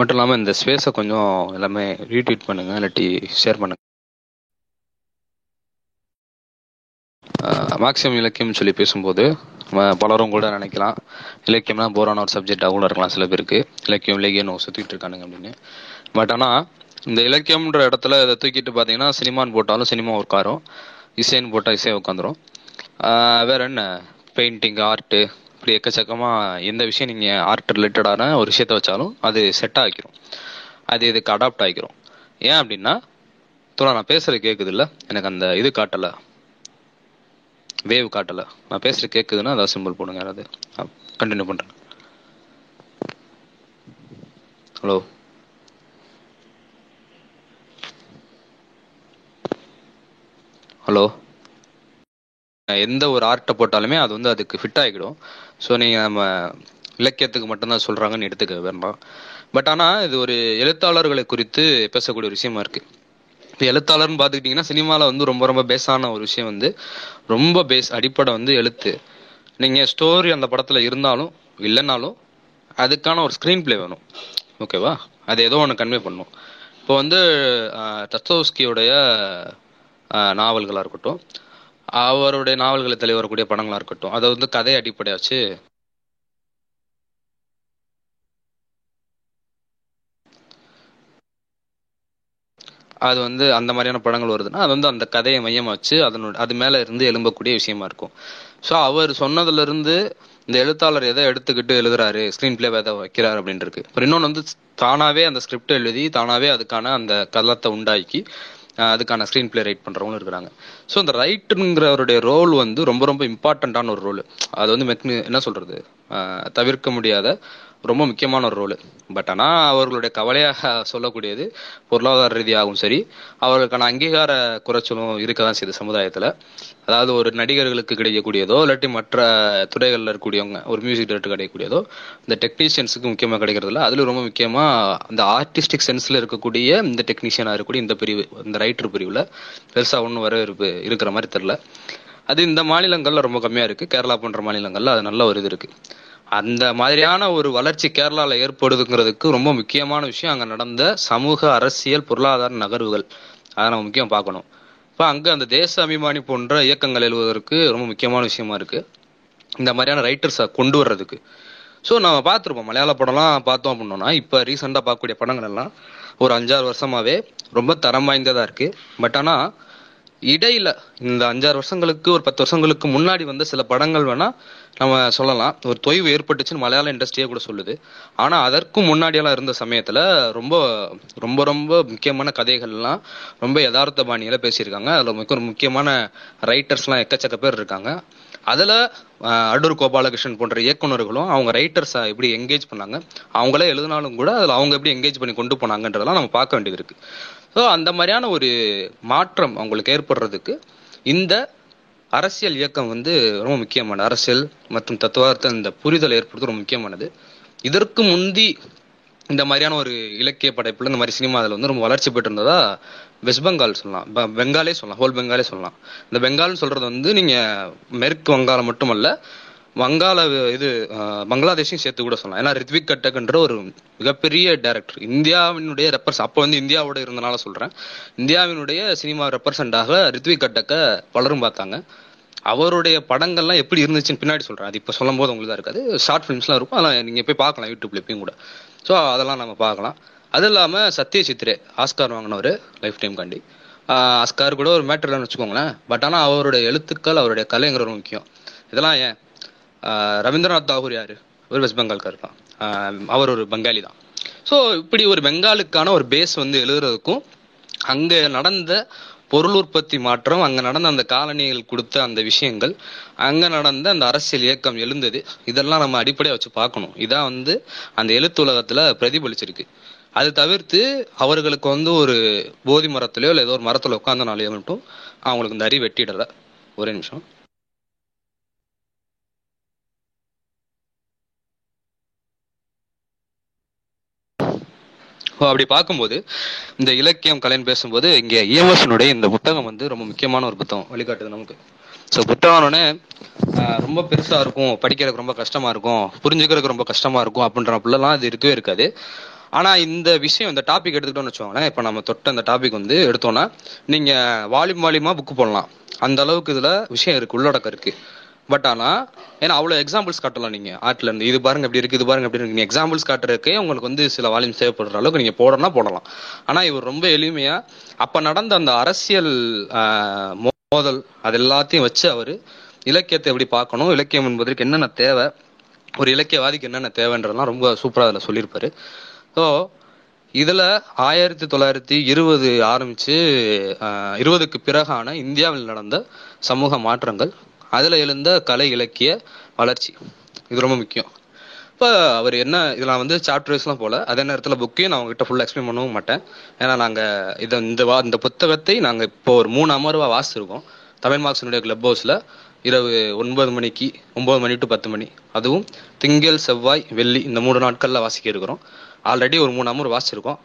மட்டும் இல்லாமல் இந்த ஸ்பேஸை கொஞ்சம் எல்லாமே ரீட்வீட் பண்ணுங்கள் இல்லாட்டி ஷேர் பண்ணுங்க. மேக்ஸிமம் இலக்கியம் சொல்லி பேசும்போது நம்ம பலரும் கூட நினைக்கலாம். இலக்கியம்னா போரான ஒரு சப்ஜெக்டாக கூட இருக்கலாம் சில பேருக்கு. இலக்கியம் இலக்கியம் சுற்றிட்டு இருக்கானுங்க அப்படின்னு. பட் ஆனால் இந்த இலக்கியம்ன்ற இடத்துல இதை தூக்கிட்டு பார்த்தீங்கன்னா சினிமான்னு போட்டாலும் சினிமா உட்காரும் இசைன்னு போட்டால் இசை உட்காந்துரும். வேற என்ன? பெயிண்டிங் ஆர்ட்டு இப்படி எக்கச்சக்கமாக எந்த விஷயம் நீங்கள் ஆர்ட் ரிலேட்டடான ஒரு விஷயத்த வச்சாலும் அது செட் ஆகிக்கிறோம் அது இதுக்கு அடாப்ட் ஆகிக்கிறோம் ஏன் அப்படின்னா தோழா நான் பேசுகிறது கேட்குது இல்லை எனக்கு அந்த இது காட்டலை. வேவ் காட்டலை. நான் பேசுகிறது கேட்குதுன்னா அதான் சிம்பிள் போடுங்க அது கண்டினியூ பண்ணுறேன் ஹலோ ஹலோ எந்த ஒரு ஆர்ட்டை போட்டாலுமே அது வந்து அதுக்கு ஃபிட் ஆகிடும். ஸோ நீங்கள் நம்ம இலக்கியத்துக்கு மட்டும்தான் சொல்கிறாங்கன்னு எடுத்துக்க வேண்டாம். பட் ஆனால் இது ஒரு எழுத்தாளர்களை குறித்து பேசக்கூடிய ஒரு விஷயமா இருக்குது இப்போ எழுத்தாளர்னு பார்த்துக்கிட்டிங்கன்னா சினிமாவில் வந்து ரொம்ப ரொம்ப பேஸான ஒரு விஷயம் வந்து ரொம்ப பேஸ் அடிப்படை வந்து எழுத்து. நீங்கள் ஸ்டோரி அந்த படத்தில் இருந்தாலும் இல்லைனாலும் அதுக்கான ஒரு ஸ்க்ரீன் பிளே வேணும் ஓகேவா அது ஏதோ ஒன்று கன்வே பண்ணும். இப்போ வந்து தத்தோஸ்கியோடைய நாவல்களாக இருக்கட்டும் அவருடைய நாவல்களை தள்ளி வரக்கூடிய படங்களா இருக்கட்டும். அதை வந்து கதை அடிப்படையாச்சு. அது வந்து அந்த மாதிரியான படங்கள் வருதுன்னா அது வந்து அந்த கதையை மையமா வச்சு அதனோட அது மேல இருந்து எழும்பக்கூடிய விஷயமா இருக்கும். ஸோ அவர் சொன்னதுல இருந்து இந்த எழுத்தாளர் எதை எடுத்துக்கிட்டு எழுதுறாரு ஸ்கிரீன் பிளே எதை வைக்கிறாரு அப்படின்னு இருக்கு அப்புறம் இன்னொன்று வந்து தானாவே அந்த ஸ்கிரிப்ட் எழுதி தானாவே அதுக்கான அந்த கலத்தை உண்டாக்கி அதுக்கான ஸ்க்ரீன் பிளே ரைட் பண்ணுறவங்களும் இருக்கிறாங்க. ஸோ அந்த ரைட்டுங்கிறவருடைய ரோல் வந்து ரொம்ப ரொம்ப இம்பார்ட்டண்ட்டான ஒரு ரோல் அது வந்து மெக்னி என்ன சொல்கிறது தவிர்க்க முடியாத ரொம்ப முக்கியமான ஒரு ரோல் பட் ஆனால் அவர்களுடைய கவலையாக சொல்லக்கூடியது பொருளாதார ரீதியாகவும் சரி அவர்களுக்கான அங்கீகார குறைச்சலும் இருக்க தான் செய்யுது சமுதாயத்தில். அதாவது ஒரு நடிகர்களுக்கு கிடைக்கக்கூடியதோ இல்லாட்டி மற்ற துறைகளில் இருக்கக்கூடியவங்க ஒரு மியூசிக் டைரக்டர் கிடைக்கக்கூடியதோ இந்த டெக்னீஷியன்ஸுக்கு முக்கியமாக கிடைக்கிறதுல அதில் ரொம்ப முக்கியமாக அந்த ஆர்டிஸ்டிக் சென்ஸில் இருக்கக்கூடிய இந்த டெக்னீஷியனாக இருக்கக்கூடிய இந்த பிரிவு இந்த ரைட்டர் பிரிவில் பெருசாக ஒன்றும் வரவேற்பு இருக்கிற மாதிரி தெரில அது இந்த மாநிலங்களில் ரொம்ப கம்மியாக இருக்குது கேரளா போன்ற மாநிலங்களில் அது நல்ல ஒரு இது இருக்குது அந்த மாதிரியான ஒரு வளர்ச்சி கேரளாவில் ஏற்படுதுங்கிறதுக்கு ரொம்ப முக்கியமான விஷயம் அங்கே நடந்த சமூக அரசியல் பொருளாதார நகர்வுகள். அதை நம்ம முக்கியம் பார்க்கணும். இப்போ அங்கே அந்த தேச அபிமானி போன்ற இயக்கங்கள் எழுவதற்கு ரொம்ப முக்கியமான விஷயமா இருக்கு. இந்த மாதிரியான ரைட்டர்ஸை கொண்டு வர்றதுக்கு. ஸோ நம்ம பார்த்துருப்போம். மலையாள படம்லாம் பார்த்தோம் அப்படின்னோம்னா இப்போ ரீசெண்டாக பார்க்கக்கூடிய படங்கள் எல்லாம் ஒரு அஞ்சாறு வருஷமாவே ரொம்ப தரம் வாய்ந்ததாக இருக்கு. பட் ஆனால் இடையில இந்த அஞ்சாறு வருஷங்களுக்கு ஒரு பத்து வருஷங்களுக்கு முன்னாடி வந்த சில படங்கள் வேணா நம்ம சொல்லலாம். ஒரு தொய்வு ஏற்பட்டுச்சுன்னு மலையாள இண்டஸ்ட்ரியே கூட சொல்லுது. ஆனா அதற்கும் முன்னாடியெல்லாம் இருந்த சமயத்துல ரொம்ப ரொம்ப ரொம்ப முக்கியமான கதைகள்லாம் ரொம்ப யதார்த்த பாணியில பேசியிருக்காங்க. அதுல மிக ஒரு முக்கியமான ரைட்டர்ஸ்லாம் எக்கச்சக்க பேர் இருக்காங்க. அதுல அடூர் கோபாலகிருஷ்ணன் போன்ற இயக்குநர்களும் அவங்க ரைட்டர்ஸை எப்படி என்கேஜ் பண்ணாங்க அவங்களே எழுதினாலும் கூட அதில் அவங்க எப்படி என்கேஜ் பண்ணி கொண்டு போனாங்கன்றதெல்லாம் நம்ம பார்க்க வேண்டியது இருக்கு. ஸோ அந்த மாதிரியான ஒரு மாற்றம் அவங்களுக்கு ஏற்படுறதுக்கு இந்த அரசியல் இயக்கம் வந்து ரொம்ப முக்கியமானது. அரசியல் மற்றும் தத்துவார்த்த இந்த புரிதல் ஏற்படுறது ரொம்ப முக்கியமானது. இதற்கு முந்தி இந்த மாதிரியான ஒரு இலக்கிய படைப்புல இந்த மாதிரி சினிமா அதில் வந்து ரொம்ப வளர்ச்சி பெற்று இருந்ததா வெஸ்ட் பெங்கால் சொல்லலாம். பெங்காலே சொல்லலாம். ஹோல் பெங்காலே சொல்லலாம். இந்த பெங்கால்னு சொல்றது வந்து நீங்க மேற்கு வங்காளம் மட்டுமல்ல வங்காள இது பங்களாதேஷையும் சேர்த்து கூட சொல்லலாம். ஏன்னா ரித்விக் கட்டக்ன்ற ஒரு மிகப்பெரிய டேரக்டர் இந்தியாவினுடைய ரெப்பர்ஸ் அப்போ வந்து இந்தியாவோட இருந்தனால சொல்றேன். இந்தியாவினுடைய சினிமா ரெப்ரசண்டாக ரித்விக் கட்டக்க பலரும் பார்த்தாங்க. அவருடைய படங்கள்லாம் எப்படி இருந்துச்சுன்னு பின்னாடி சொல்றேன். அது இப்போ சொல்லும் போது உங்களுக்கு தான் இருக்காது ஷார்ட் ஃபிலிம்ஸ்லாம் இருக்கும். அதெல்லாம் நீங்கள் போய் பார்க்கலாம் யூடியூப்ல எப்பயும் கூட. ஸோ அதெல்லாம் நம்ம பார்க்கலாம். அது இல்லாமல் சத்ய சித்ரே ஆஸ்கார் வாங்கினவர் லைஃப் டைம் காண்டி ஆஸ்கார் கூட ஒரு மேட்டர்லன்னு வச்சுக்கோங்களேன். பட் ஆனால் அவருடைய எழுத்துக்கள் அவருடைய கலைங்கிற ஒரு முக்கியம். இதெல்லாம் ஏன்? ரவீந்திரநாத் தாகூர் யாரு? ஒரு வெஸ்ட் பெங்கால்கார் தான். அவர் ஒரு பெங்காலி தான். ஸோ இப்படி ஒரு பெங்காலுக்கான ஒரு பேஸ் வந்து எழுதுறதுக்கும் அங்கே நடந்த பொருள் உற்பத்தி மாற்றம் அங்கே நடந்த அந்த காலனிகள் கொடுத்த அந்த விஷயங்கள் அங்கே நடந்த அந்த அரசியல் இயக்கம் எழுந்தது இதெல்லாம் நம்ம அடிப்படையாக வச்சு பார்க்கணும். இதான் வந்து அந்த எழுத்து உலகத்தில் பிரதிபலிச்சிருக்கு. அது தவிர்த்து அவர்களுக்கு வந்து ஒரு போதி மரத்துலையோ இல்லை ஏதோ ஒரு மரத்தில் உட்காந்தனாலேயோ மட்டும் அவங்களுக்கு இந்த அறி வெட்டிடல ஒரே நிமிஷம். அப்படி பார்க்கும்போது இந்த இலக்கியம் கலைன்னு பேசும்போது இங்கே இயவசனுடைய இந்த புத்தகம் வந்து ரொம்ப முக்கியமான ஒரு புத்தகம் வழிகாட்டுது நமக்கு. ஸோ புத்தகம்னே ரொம்ப பெருசாக இருக்கும் படிக்கிறதுக்கு ரொம்ப கஷ்டமாக இருக்கும் புரிஞ்சுக்கிறதுக்கு ரொம்ப கஷ்டமாக இருக்கும் அப்படின்ற அப்படிலாம் அது இருக்கவே இருக்காது. ஆனால் இந்த விஷயம் இந்த டாபிக் எடுத்துக்கிட்டோம்னு வச்சுக்கோங்களேன் இப்போ நம்ம தொட்ட அந்த டாபிக் வந்து எடுத்தோம்னா நீங்கள் வால்யூம் வால்யூமா புக்கு போடலாம். அந்த அளவுக்கு இதில் விஷயம் இருக்குது உள்ளடக்கம் இருக்குது பட் ஆனா ஏன்னா அவ்வளோ எக்ஸாம்பிள்ஸ் காட்டலாம் நீங்க. ஆர்ட்ல இருந்து இது பாருங்க எப்படி இருக்கு இது பாருங்க எப்படி இருக்கு. எக்ஸாம்பிள்ஸ் காட்டுறதுக்கே உங்களுக்கு வந்து சில வால்யூம் தேவைப்படுற அளவுக்கு நீங்க போடணும்னா போடலாம். ஆனா இவர் ரொம்ப எளிமையா அப்ப நடந்த அந்த அரசியல் மோதல் அது எல்லாத்தையும் வச்சு அவரு இலக்கியத்தை எப்படி பார்க்கணும் இலக்கியம் என்பதற்கு என்னென்ன தேவை ஒரு இலக்கியவாதிக்கு என்னென்ன தேவைன்றதெல்லாம் ரொம்ப சூப்பராக அதில் சொல்லியிருப்பாரு. ஸோ இதில் ஆயிரத்தி தொள்ளாயிரத்தி இருபது ஆரம்பித்து இருபதுக்கு பிறகான இந்தியாவில் நடந்த சமூக மாற்றங்கள் அதில் எழுந்த கலை இலக்கிய வளர்ச்சி. இது ரொம்ப முக்கியம். இப்போ அவர் என்ன இதுல நான் வந்து சாப்டர்ஸ்லாம் போல அதே நேரத்தில் புக்கையும் நான் உங்ககிட்ட ஃபுல்லாக எக்ஸ்பிளைன் பண்ணவும் மாட்டேன். ஏன்னா நாங்கள் இதை இந்த வா இந்த புத்தகத்தை நாங்கள் இப்போ ஒரு மூணு அமர்வா வாசிச்சிருக்கோம். தமிழ் மார்க்ஸினுடைய கிளப் ஹவுஸில் இரவு ஒன்பது மணிக்கு ஒன்பது மணி டு பத்து மணி. அதுவும் திங்கள் செவ்வாய் வெள்ளி இந்த மூணு நாட்களில் வாசிக்க இருக்கிறோம். ஆல்ரெடி ஒரு மூணு அமர்வு வாசிச்சிருக்கோம்.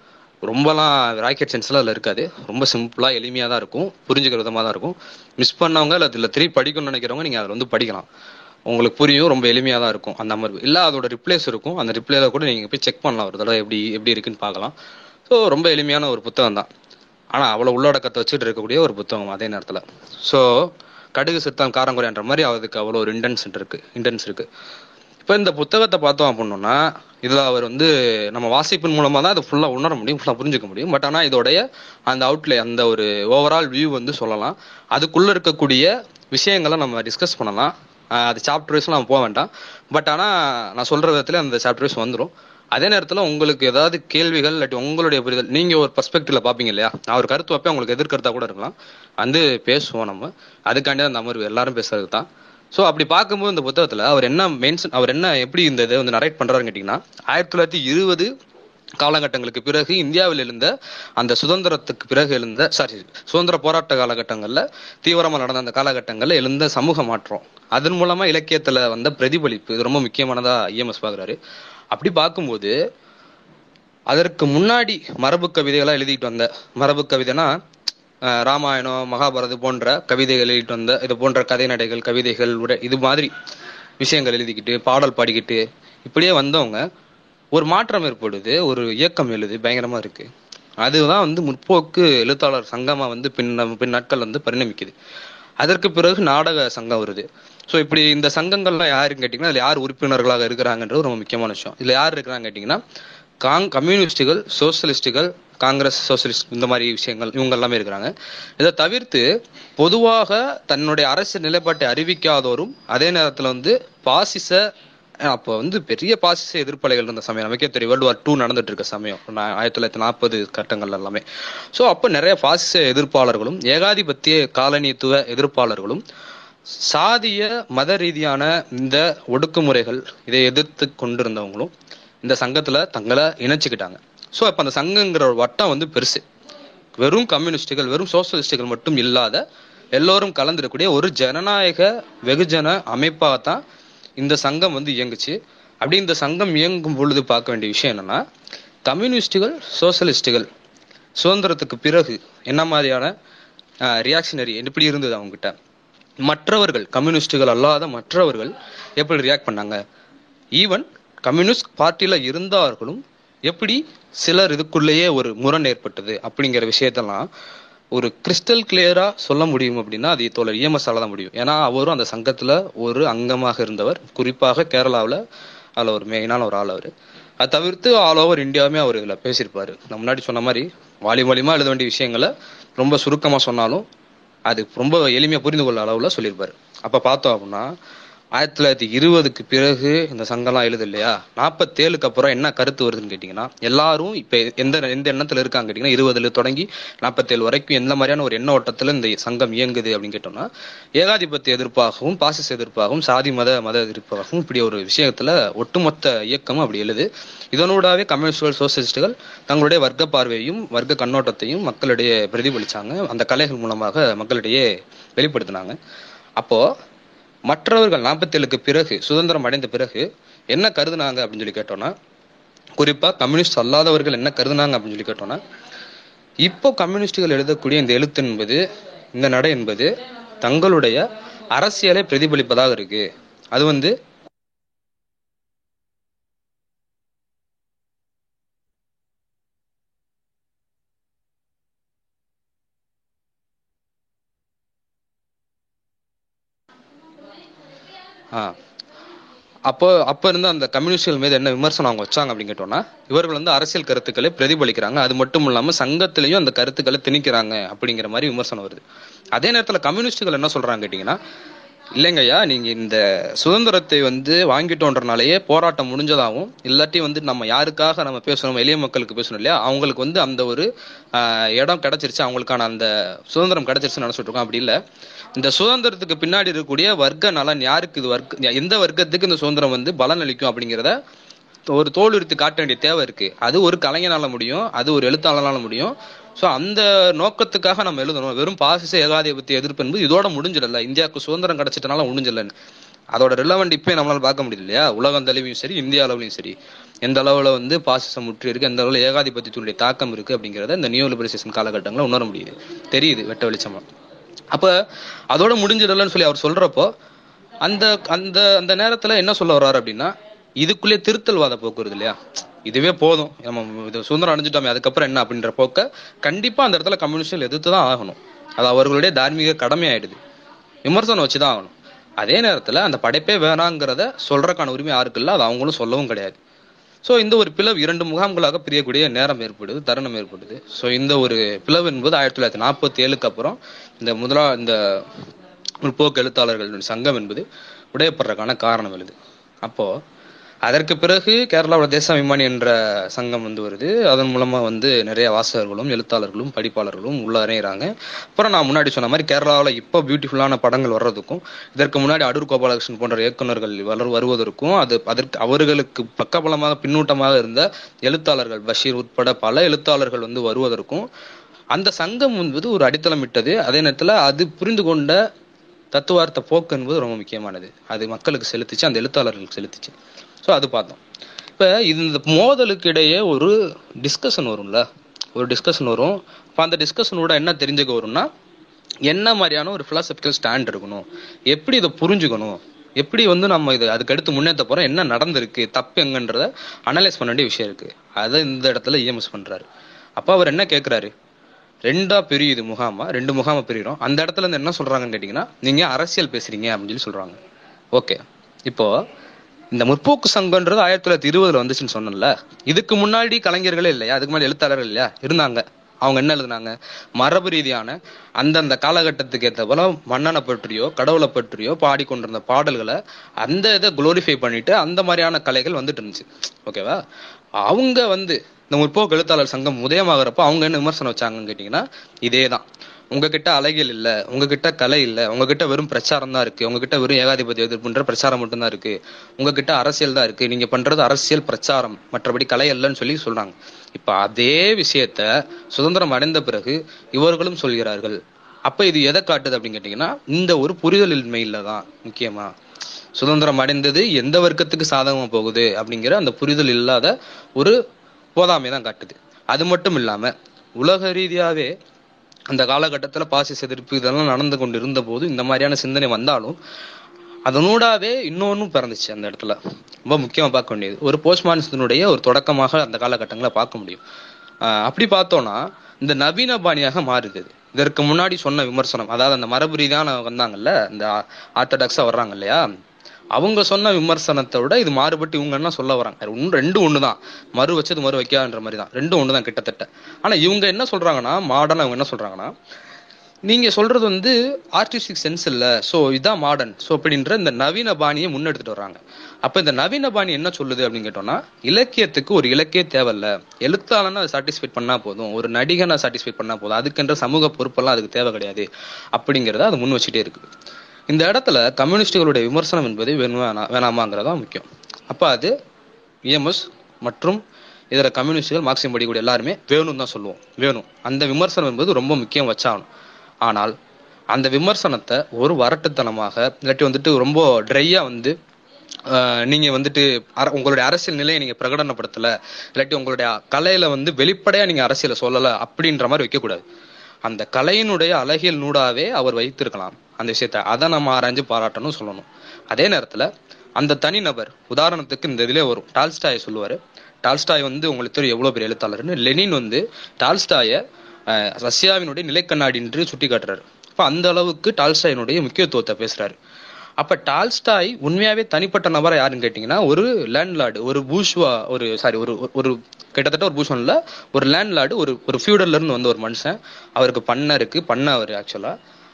ரொம்பலாம் ராக்கெட் சென்ஸ்லாம் அதில் இருக்காது. ரொம்ப சிம்பிளாக எளிமையாக தான் இருக்கும். புரிஞ்சுக்கிற விதமாக தான் இருக்கும். மிஸ் பண்ணவங்க இல்லை இதில் திருப்பி படிக்கணும்னு நினைக்கிறவங்க நீங்கள் அதில் வந்து படிக்கலாம். உங்களுக்கு புரியும் ரொம்ப எளிமையாக தான் இருக்கும் அந்த அமர்வு. இல்லை அதோட ரிப்ளேஸ் இருக்கும். அந்த ரிப்ளேல கூட நீங்கள் போய் செக் பண்ணலாம். ஒரு தடவை எப்படி எப்படி இருக்குன்னு பார்க்கலாம். ஸோ ரொம்ப எளிமையான ஒரு புத்தகம் தான். ஆனால் அவ்வளோ உள்ளடக்கத்தை வச்சுட்டு இருக்கக்கூடிய ஒரு புத்தகம் அதே நேரத்தில். ஸோ கடுகு சிறுத்தான் காரங்குறைன்ற மாதிரி அதுக்கு அவ்வளோ ஒரு இன்டென்ஸ் இருக்குது இன்டென்ஸ் இருக்குது இப்போ இந்த புத்தகத்தை பார்த்தோம் அப்படின்னா இதுல அவர் வந்து நம்ம வாசிப்பின் மூலமா தான் அதை ஃபுல்லா உணர முடியும் ஃபுல்லா புரிஞ்சுக்க முடியும். பட் ஆனா இதோடைய அந்த அவுட்லே அந்த ஒரு ஓவரால் வியூ வந்து சொல்லலாம். அதுக்குள்ள இருக்கக்கூடிய விஷயங்களை நம்ம டிஸ்கஸ் பண்ணலாம். அது சாப்டர் வைஸ் நம்ம போக வேண்டாம். பட் ஆனா நான் சொல்ற விதத்துல அந்த சாப்டர் வைஸ் வந்துடும் அதே நேரத்தில் உங்களுக்கு ஏதாவது கேள்விகள் இல்லாட்டி உங்களுடைய புரிதல் நீங்கள் ஒரு பர்ஸ்பெக்டிவ்ல பார்ப்பீங்க இல்லையா? நான் ஒரு கருத்து வைப்பேன் உங்களுக்கு எதிர்கருத்தாக கூட இருக்கலாம். வந்து பேசுவோம் நம்ம. அதுக்காண்டி அந்த அமர்வு. எல்லாரும் பேசுறது தான் ஸோ அப்படி பார்க்கும்போது இந்த புத்தகத்தில் அவர் என்ன மென்ஷன் அவர் என்ன எப்படி இந்த இதை வந்து நரேட் பண்ணுறாருன்னு கேட்டிங்கன்னா ஆயிரத்தி தொள்ளாயிரத்தி இருபது காலகட்டங்களுக்கு பிறகு இந்தியாவில் எழுந்த அந்த சுதந்திரத்துக்கு பிறகு எழுந்த சாரி சுதந்திர போராட்ட காலகட்டங்களில் தீவிரமாக நடந்த அந்த காலகட்டங்களில் எழுந்த சமூக மாற்றம். அதன் மூலமாக இலக்கியத்தில் வந்த பிரதிபலிப்பு இது ரொம்ப முக்கியமானதாக இஎம்எஸ் பார்க்குறாரு. அப்படி பார்க்கும்போது அதற்கு முன்னாடி மரபு கவிதைகளாக எழுதிட்டு வந்த மரபு கவிதைனா ராமாயணம் மகாபாரதம் போன்ற கவிதைகள் எழுதிட்டு வந்த இது போன்ற கதை நடைகள் கவிதைகள் உரை இது மாதிரி விஷயங்கள் எழுதிக்கிட்டு பாடல் பாடிக்கிட்டு இப்படியே வந்தவங்க ஒரு மாற்றம் ஏற்படுது ஒரு இயக்கம் எழுது பயங்கரமா இருக்கு. அதுதான் வந்து முற்போக்கு எழுத்தாளர் சங்கமா வந்து பின் பின் நாட்கள் வந்து பரிணமிக்குது. அதற்கு பிறகு நாடக சங்கம் வருது. ஸோ இப்படி இந்த சங்கங்கள்லாம் யாருன்னு கேட்டிங்கன்னா அதில் யார் உறுப்பினர்களாக இருக்கிறாங்கன்றது ரொம்ப முக்கியமான விஷயம். இதில் யார் இருக்கிறாங்க கேட்டிங்கன்னா காங் கம்யூனிஸ்டுகள் சோசியலிஸ்டுகள் காங்கிரஸ் சோசியலிஸ்ட் இந்த மாதிரி விஷயங்கள் இவங்க எல்லாமே இருக்கிறாங்க. இதை தவிர்த்து பொதுவாக தன்னுடைய அரசு நிலைப்பாட்டை அறிவிக்காதோரும் அதே நேரத்தில் வந்து பாசிச அப்போ வந்து பெரிய பாசிச எதிர்ப்பலைகள் இருந்த சமயம். நமக்கே தெரியும் வேர்ல்டு வார் டூ நடந்துட்டு இருக்க சமயம். நான் ஆயிரத்தி தொள்ளாயிரத்தி நாற்பது கட்டங்கள் எல்லாமே ஸோ அப்போ நிறைய பாசிச எதிர்ப்பாளர்களும் ஏகாதிபத்திய காலனித்துவ எதிர்ப்பாளர்களும் சாதிய மத ரீதியான இந்த ஒடுக்குமுறைகள் இதை எதிர்த்து கொண்டிருந்தவங்களும் இந்த சங்கத்துல தங்களை இணைச்சுக்கிட்டாங்க. ஸோ இப்போ அந்த சங்கங்கிற ஒரு வட்டம் வந்து பெருசு. வெறும் கம்யூனிஸ்டுகள் வெறும் சோசியலிஸ்டுகள் மட்டும் இல்லாத எல்லோரும் கலந்துருக்கூடிய ஒரு ஜனநாயக வெகுஜன அமைப்பாக தான் இந்த சங்கம் வந்து இயங்குச்சு. அப்படி இந்த சங்கம் இயங்கும் பொழுது பார்க்க வேண்டிய விஷயம் என்னன்னா கம்யூனிஸ்டுகள் சோசியலிஸ்டுகள் சுதந்திரத்துக்கு பிறகு என்ன மாதிரியான ரியாக்ஷனரி எப்படி இருந்தது அவங்ககிட்ட? மற்றவர்கள் கம்யூனிஸ்டுகள் அல்லாத மற்றவர்கள் எப்படி ரியாக்ட் பண்ணாங்க? ஈவன் கம்யூனிஸ்ட் பார்ட்டியில் இருந்தார்களும் எப்படி சிலர் இதுக்குள்ளேயே ஒரு முரண் ஏற்பட்டது அப்படிங்கிற விஷயத்தெல்லாம் ஒரு கிறிஸ்டல் கிளியரா சொல்ல முடியும் அப்படின்னா அது தோழர் இஎம்எஸ்ஆல தான் முடியும். ஏன்னா அவரும் அந்த சங்கத்துல ஒரு அங்கமாக இருந்தவர். குறிப்பாக கேரளாவில் அதில் ஒரு மெயினான ஒரு ஆள் அவர். அது தவிர்த்து ஆல் ஓவர் இந்தியாவுமே அவர் இதில் பேசியிருப்பாரு. நான் முன்னாடி சொன்ன மாதிரி வாலி வாலியமா எழுத வேண்டிய விஷயங்களை ரொம்ப சுருக்கமாக சொன்னாலும் அது ரொம்ப எளிமையாக புரிந்து கொள்ள அளவில் சொல்லியிருப்பார். அப்போ பார்த்தோம் அப்படின்னா ஆயிரத்தி தொள்ளாயிரத்தி இருபதுக்கு பிறகு இந்த சங்கம்லாம் எழுது இல்லையா நாற்பத்தேழுக்கு அப்புறம் என்ன கருத்து வருதுன்னு கேட்டிங்கன்னா எல்லாரும் இப்போ எந்த எந்த எண்ணத்தில் இருக்காங்க கேட்டிங்கன்னா இருபதுல தொடங்கி நாற்பத்தேழு வரைக்கும் எந்த மாதிரியான ஒரு எண்ண ஓட்டத்தில் இந்த சங்கம் இயங்குது அப்படின்னு கேட்டோம்னா ஏகாதிபத்திய எதிர்ப்பாகவும் பாசிச எதிர்ப்பாகவும் சாதி மத மத எதிர்ப்பாகவும் இப்படி ஒரு விஷயத்தில் ஒட்டுமொத்த இயக்கமும் அப்படி எழுது. இதனூடாவே கம்யூனிஸ்டுகள் சோசியலிஸ்டுகள் தங்களுடைய வர்க்க பார்வையும் வர்க்க கண்ணோட்டத்தையும் மக்களிடையே பிரதிபலிச்சாங்க. அந்த கலைகள் மூலமாக மக்களிடையே வெளிப்படுத்தினாங்க. அப்போ மற்றவர்கள் நாற்பத்தேழுக்கு பிறகு சுதந்திரம் அடைந்த பிறகு என்ன கருதுனாங்க அப்படின்னு சொல்லி கேட்டோம்னா குறிப்பா கம்யூனிஸ்ட் அல்லாதவர்கள் என்ன கருதுனாங்க அப்படின்னு சொல்லி கேட்டோம்னா இப்போ கம்யூனிஸ்டுகள் எழுதக்கூடிய இந்த எழுத்து என்பது இந்த நடை என்பது தங்களுடைய அரசியலை பிரதிபலிப்பதாக இருக்கு. அது வந்து அப்போ அப்போ இருந்த அந்த கம்யூனிஸ்டுகள் மீது என்ன விமர்சனம் அவங்க வச்சாங்க அப்படின்னு கேட்டோம்னா இவர்கள் வந்து அரசியல் கருத்துக்களை பிரதிபலிக்கிறாங்க. அது மட்டும் இல்லாமல் சங்கத்திலையும் அந்த கருத்துக்களை திணிக்கிறாங்க அப்படிங்கிற மாதிரி விமர்சனம் வருது. அதே நேரத்தில் கம்யூனிஸ்டுகள் என்ன சொல்றாங்க கேட்டீங்கன்னா இல்லைங்கய்யா நீங்க இந்த சுதந்திரத்தை வந்து வாங்கிட்டோன்றனாலேயே போராட்டம் முடிஞ்சதாகவும் இல்லாட்டி வந்து நம்ம யாருக்காக நம்ம பேசணும் எளிய மக்களுக்கு பேசணும் இல்லையா அவங்களுக்கு வந்து அந்த ஒரு இடம் கிடைச்சிருச்சு அவங்களுக்கான அந்த சுதந்திரம் கிடைச்சிருச்சுன்னு நினைச்சிட்டு இருக்கோம். அப்படி இல்லை. இந்த சுதந்திரத்துக்கு பின்னாடி இருக்கக்கூடிய வர்க்க நலன் யாருக்கு? இது வர்க்க எந்த வர்க்கத்துக்கு இந்த சுதந்திரம் வந்து பலன் அளிக்கும் அப்படிங்கிறத ஒரு தோல் காட்ட வேண்டிய தேவை இருக்கு. அது ஒரு கலைஞனால முடியும் அது ஒரு எழுத்தாளனால முடியும். ஸோ அந்த நோக்கத்துக்காக நம்ம எழுதணும். வெறும் பாசிச ஏகாதிபத்திய எதிர்ப்பு என்பது இதோட முடிஞ்சிடல. இந்தியாவுக்கு சுதந்திரம் கிடைச்சிட்டனால முடிஞ்சிடலன்னு. அதோட ரிலவெண்ட் இப்போ நம்மளால பார்க்க முடியல இல்லையா? உலகம் தளவியும் சரி இந்திய அளவுலையும் சரி. எந்த அளவுல வந்து பாசிசம் முற்றி இருக்கு எந்த அளவுல ஏகாதிபத்தியத்தினுடைய தாக்கம் இருக்கு அப்படிங்கிறத இந்த நியூ லிபரேஷன் காலகட்டங்களில் உணர முடியுது. தெரியுது வெட்ட வெளிச்சமா? அப்போ அதோட முடிஞ்சிடலன்னு சொல்லி அவர் சொல்றப்போ அந்த அந்த அந்த நேரத்துல என்ன சொல்ல வர்றாரு அப்படின்னா இதுக்குள்ளே திருத்தல்வாத போக்கு இல்லையா? இதுவே போதும். நம்ம இது சுதந்திரம் அடைஞ்சிட்டோமே அதுக்கப்புறம் என்ன அப்படின்ற போக்க கண்டிப்பா அந்த இடத்துல கம்யூனிஸ்டில் எதிர்த்து தான் ஆகணும். அது அவர்களுடைய தார்மீக கடமை ஆயிடுது விமர்சனம் வச்சுதான் ஆகணும். அதே நேரத்துல அந்த படைப்பே வேணாங்கிறத சொல்கிறக்கான உரிமை யாருக்கு இல்லை அது அவங்களும் சொல்லவும் கிடையாது. ஸோ இந்த ஒரு பிளவு இரண்டு முகாம்களாக பிரியக்கூடிய நேரம் ஏற்படுது தருணம் ஏற்படுது. ஸோ இந்த ஒரு பிளவு என்பது ஆயிரத்தி தொள்ளாயிரத்தி நாற்பத்தி ஏழுக்கு அப்புறம் இந்த முதலா இந்த முற்போக்கு எழுத்தாளர்களுடைய சங்கம் என்பது உடையப்படுறதுக்கான காரணம் எழுது. அப்போது அதற்கு பிறகு கேரளாவோட தேசாபிமானி என்ற சங்கம் வந்து வருது. அதன் மூலமா வந்து நிறைய வாசகர்களும் எழுத்தாளர்களும் படிப்பாளர்களும் உள்ள இணைகிறாங்க அப்புறம் நான் முன்னாடி சொன்ன மாதிரி கேரளாவில் இப்போ பியூட்டிஃபுல்லான படங்கள் வர்றதுக்கும் இதற்கு முன்னாடி அடூர் கோபாலகிருஷ்ணன் போன்ற இயக்குநர்கள் வளர் வருவதற்கும் அது அதற்கு அவர்களுக்கு பக்கபலமாக பின்னூட்டமாக இருந்த எழுத்தாளர்கள் பஷீர் உட்பட பல எழுத்தாளர்கள் வந்து வருவதற்கும் அந்த சங்கம் என்பது ஒரு அடித்தளமிட்டது அதே நேரத்தில் அது புரிந்து கொண்ட தத்துவார்த்த போக்கு என்பது ரொம்ப முக்கியமானது. அது மக்களுக்கு செலுத்திச்சு அந்த எழுத்தாளர்களுக்கு செலுத்திச்சு. ஸோ அது பார்த்தோம். இப்போ இந்த மோதலுக்கு இடையே ஒரு டிஸ்கஷன் வரும்ல? ஒரு டிஸ்கஷன் வரும். இப்போ அந்த டிஸ்கஷனோட என்ன தெரிஞ்சுக்க வரும்னா என்ன மாதிரியான ஒரு ஃபிலாசபிக்கல் ஸ்டாண்ட் இருக்கணும்? எப்படி இதை புரிஞ்சுக்கணும்? எப்படி வந்து நம்ம இது அதுக்கு அடுத்து முன்னேற்ற போகிறோம் என்ன நடந்திருக்கு? தப்பு எங்கன்றத அனலைஸ் பண்ண வேண்டிய விஷயம் இருக்குது அதை இந்த இடத்துல இஎம்எஸ் பண்ணுறாரு அப்போ அவர் என்ன கேட்குறாரு ரெண்டா பிரியுது முகாமா? ரெண்டு முகாம பிரிகிறோம். அந்த இடத்துல இருந்து என்ன சொல்றாங்கன்னு கேட்டிங்கன்னா நீங்கள் அரசியல் பேசுறீங்க அப்படின்னு சொல்லி சொல்கிறாங்க ஓகே இப்போது இந்த முற்போக்கு சங்கம்ன்றது ஆயிரத்தி தொள்ளாயிரத்தி இருபதுல வந்துச்சுன்னு சொன்னேன்ல. இதுக்கு முன்னாடி கலைஞர்களே இல்லையா? அதுக்கு முன்னாடி எழுத்தாளர்கள் இல்லையா? இருந்தாங்க. அவங்க என்ன எழுதுனாங்க? மரபு ரீதியான அந்தந்த காலகட்டத்துக்கு ஏற்ற போல மன்னனை பற்றியோ கடவுளை பற்றியோ பாடிக்கொண்டிருந்த பாடல்களை அந்த இதை குளோரிஃபை பண்ணிட்டு அந்த மாதிரியான கலைகள் வந்துட்டு இருந்துச்சு. ஓகேவா அவங்க வந்து இந்த முற்போக்கு எழுத்தாளர் சங்கம் உதயமாகறப்ப அவங்க என்ன விமர்சனம் வச்சாங்கன்னு கேட்டீங்கன்னா இதேதான். உங்ககிட்ட அழகியல் இல்ல உங்ககிட்ட கலை இல்ல உங்ககிட்ட வெறும் பிரச்சாரம் தான் இருக்கு. உங்ககிட்ட வெறும் ஏகாதிபதி எதிர்ப்புன்ற பிரச்சாரம் மட்டும்தான் இருக்கு. உங்ககிட்ட அரசியல் தான் இருக்கு. நீங்க பண்றது அரசியல் பிரச்சாரம். மற்றபடி கலை அல்லன்னு சொல்லி சொல்றாங்க. இப்ப அதே விஷயத்த சுதந்திரம் அடைந்த பிறகு இவர்களும் சொல்கிறார்கள். அப்ப இது எதை காட்டுது அப்படின்னு கேட்டீங்கன்னா இந்த ஒரு புரிதல் இன்மையில தான் முக்கியமா. சுதந்திரம் அடைந்தது எந்த வர்க்கத்துக்கு சாதகமா போகுது அப்படிங்கிற அந்த புரிதல் இல்லாத ஒரு போதாமை தான் காட்டுது. அது மட்டும் இல்லாம உலக ரீதியாவே அந்த காலகட்டத்தில் பாசிச எதிர்ப்பு இதெல்லாம் நடந்து கொண்டு இருந்த போது இந்த மாதிரியான சிந்தனை வந்தாலும் அதனூடாவே இன்னொன்றும் பிறந்துச்சு அந்த இடத்துல. ரொம்ப முக்கியமாக பார்க்க வேண்டியது. ஒரு போஸ்ட்மானிசத்தினுடைய ஒரு தொடக்கமாக அந்த காலகட்டங்களை பார்க்க முடியும். அப்படி பார்த்தோம்னா இந்த நவீன பாணியாக மாறுது இதற்கு முன்னாடி சொன்ன விமர்சனம் அதாவது அந்த மரபு ரீதியான வந்தாங்கல்ல இந்த ஆர்த்தடாக்ஸாக வர்றாங்க இல்லையா? அவங்க சொன்ன விமர்சனத்தை விட இது மாறுபட்டு இவங்க என்ன சொல்ல வராங்க? ஒன்று ரெண்டு ஒன்று தான் மறு வச்சது மறு வைக்கான்ற மாதிரி தான் ரெண்டும் ஒன்று தான் கிட்டத்தட்ட. ஆனால் இவங்க என்ன சொல்கிறாங்கன்னா மாடர்ன் அவங்க என்ன சொல்கிறாங்கன்னா நீங்கள் சொல்கிறது வந்து ஆர்டிஸ்டிக் சென்ஸ் இல்லை. ஸோ இதுதான் மாடர்ன் ஸோ அப்படின்ற இந்த நவீன பாணியை முன்னெடுத்துட்டு வர்றாங்க. அப்போ இந்த நவீன பாணி என்ன சொல்லுது அப்படின்னு கேட்டோம்னா இலக்கியத்துக்கு ஒரு இலக்கிய தேவையில்ல. எழுத்தாளனா அதை சாட்டிஸ்ஃபை பண்ணால் போதும். ஒரு நடிகனை சாட்டிஸ்ஃபை பண்ணால் போதும். அதுக்கென்ற சமூக பொறுப்பெல்லாம் அதுக்கு தேவை கிடையாது. அப்படிங்கிறத அது முன் வச்சுட்டே இருக்குது. இந்த இடத்துல கம்யூனிஸ்டுகளுடைய விமர்சனம் என்பது வேணுமா வேணாமாங்கிறதா முக்கியம். அப்போ அது இஎம்எஸ் மற்றும் இதர கம்யூனிஸ்டுகள் மார்க்சியம் படிக்கூடிய எல்லாருமே வேணும் தான் சொல்லுவோம். வேணும். அந்த விமர்சனம் என்பது ரொம்ப முக்கியம் வச்சாகணும். ஆனால் அந்த விமர்சனத்தை ஒரு வரட்டுத்தனமாக இல்லாட்டி வந்துட்டு ரொம்ப ட்ரையாக வந்து நீங்கள் வந்துட்டு அர- உங்களுடைய அரசியல் நிலையை நீங்கள் பிரகடனப்படுத்தலை இல்லாட்டி உங்களுடைய கலையில் வந்து வெளிப்படையாக நீங்கள் அரசியலை சொல்லலை அப்படின்ற மாதிரி வைக்கக்கூடாது. அந்த கலையினுடைய அழகியல் நூடாவே அவர் வைத்திருக்கலாம். அந்த விஷயத்த அதை நம்ம ஆராய்ஞ்சு பாராட்டணும் சொல்லணும். அதே நேரத்துல அந்த தனிநபர் உதாரணத்துக்கு இந்த இதுல வரும். டால்ஸ்டாயை சொல்லுவாரு. டால்ஸ்டாய் வந்து உங்களுக்கு தெரியும் எவ்வளவு பெரிய எழுத்தாளர்னு. லெனின் வந்து டால்ஸ்டாய ரஷ்யாவினுடைய நிலைக்கண்ணாடி என்று சுட்டி காட்டுறாரு அப்போ அந்த அளவுக்கு டால்ஸ்டாயினுடைய முக்கியத்துவத்தை பேசுறாரு. அப்ப டால்ஸ்டாய் உண்மையாவே தனிப்பட்ட நபரா யாருன்னு கேட்டீங்கன்னா ஒரு லேண்ட்லார்டு ஒரு பூஷ்வா ஒரு சாரி ஒரு ஒரு கிட்டத்தட்ட ஒரு பூஷன்ல ஒரு ஒரு லேண்ட்லார்டு ஒரு ஒரு ஃபியூடல்ல இருந்து வந்த ஒரு மனுஷன். அவருக்கு பண்ண இருக்கு பண்ண அவர் ஆக்சுவலா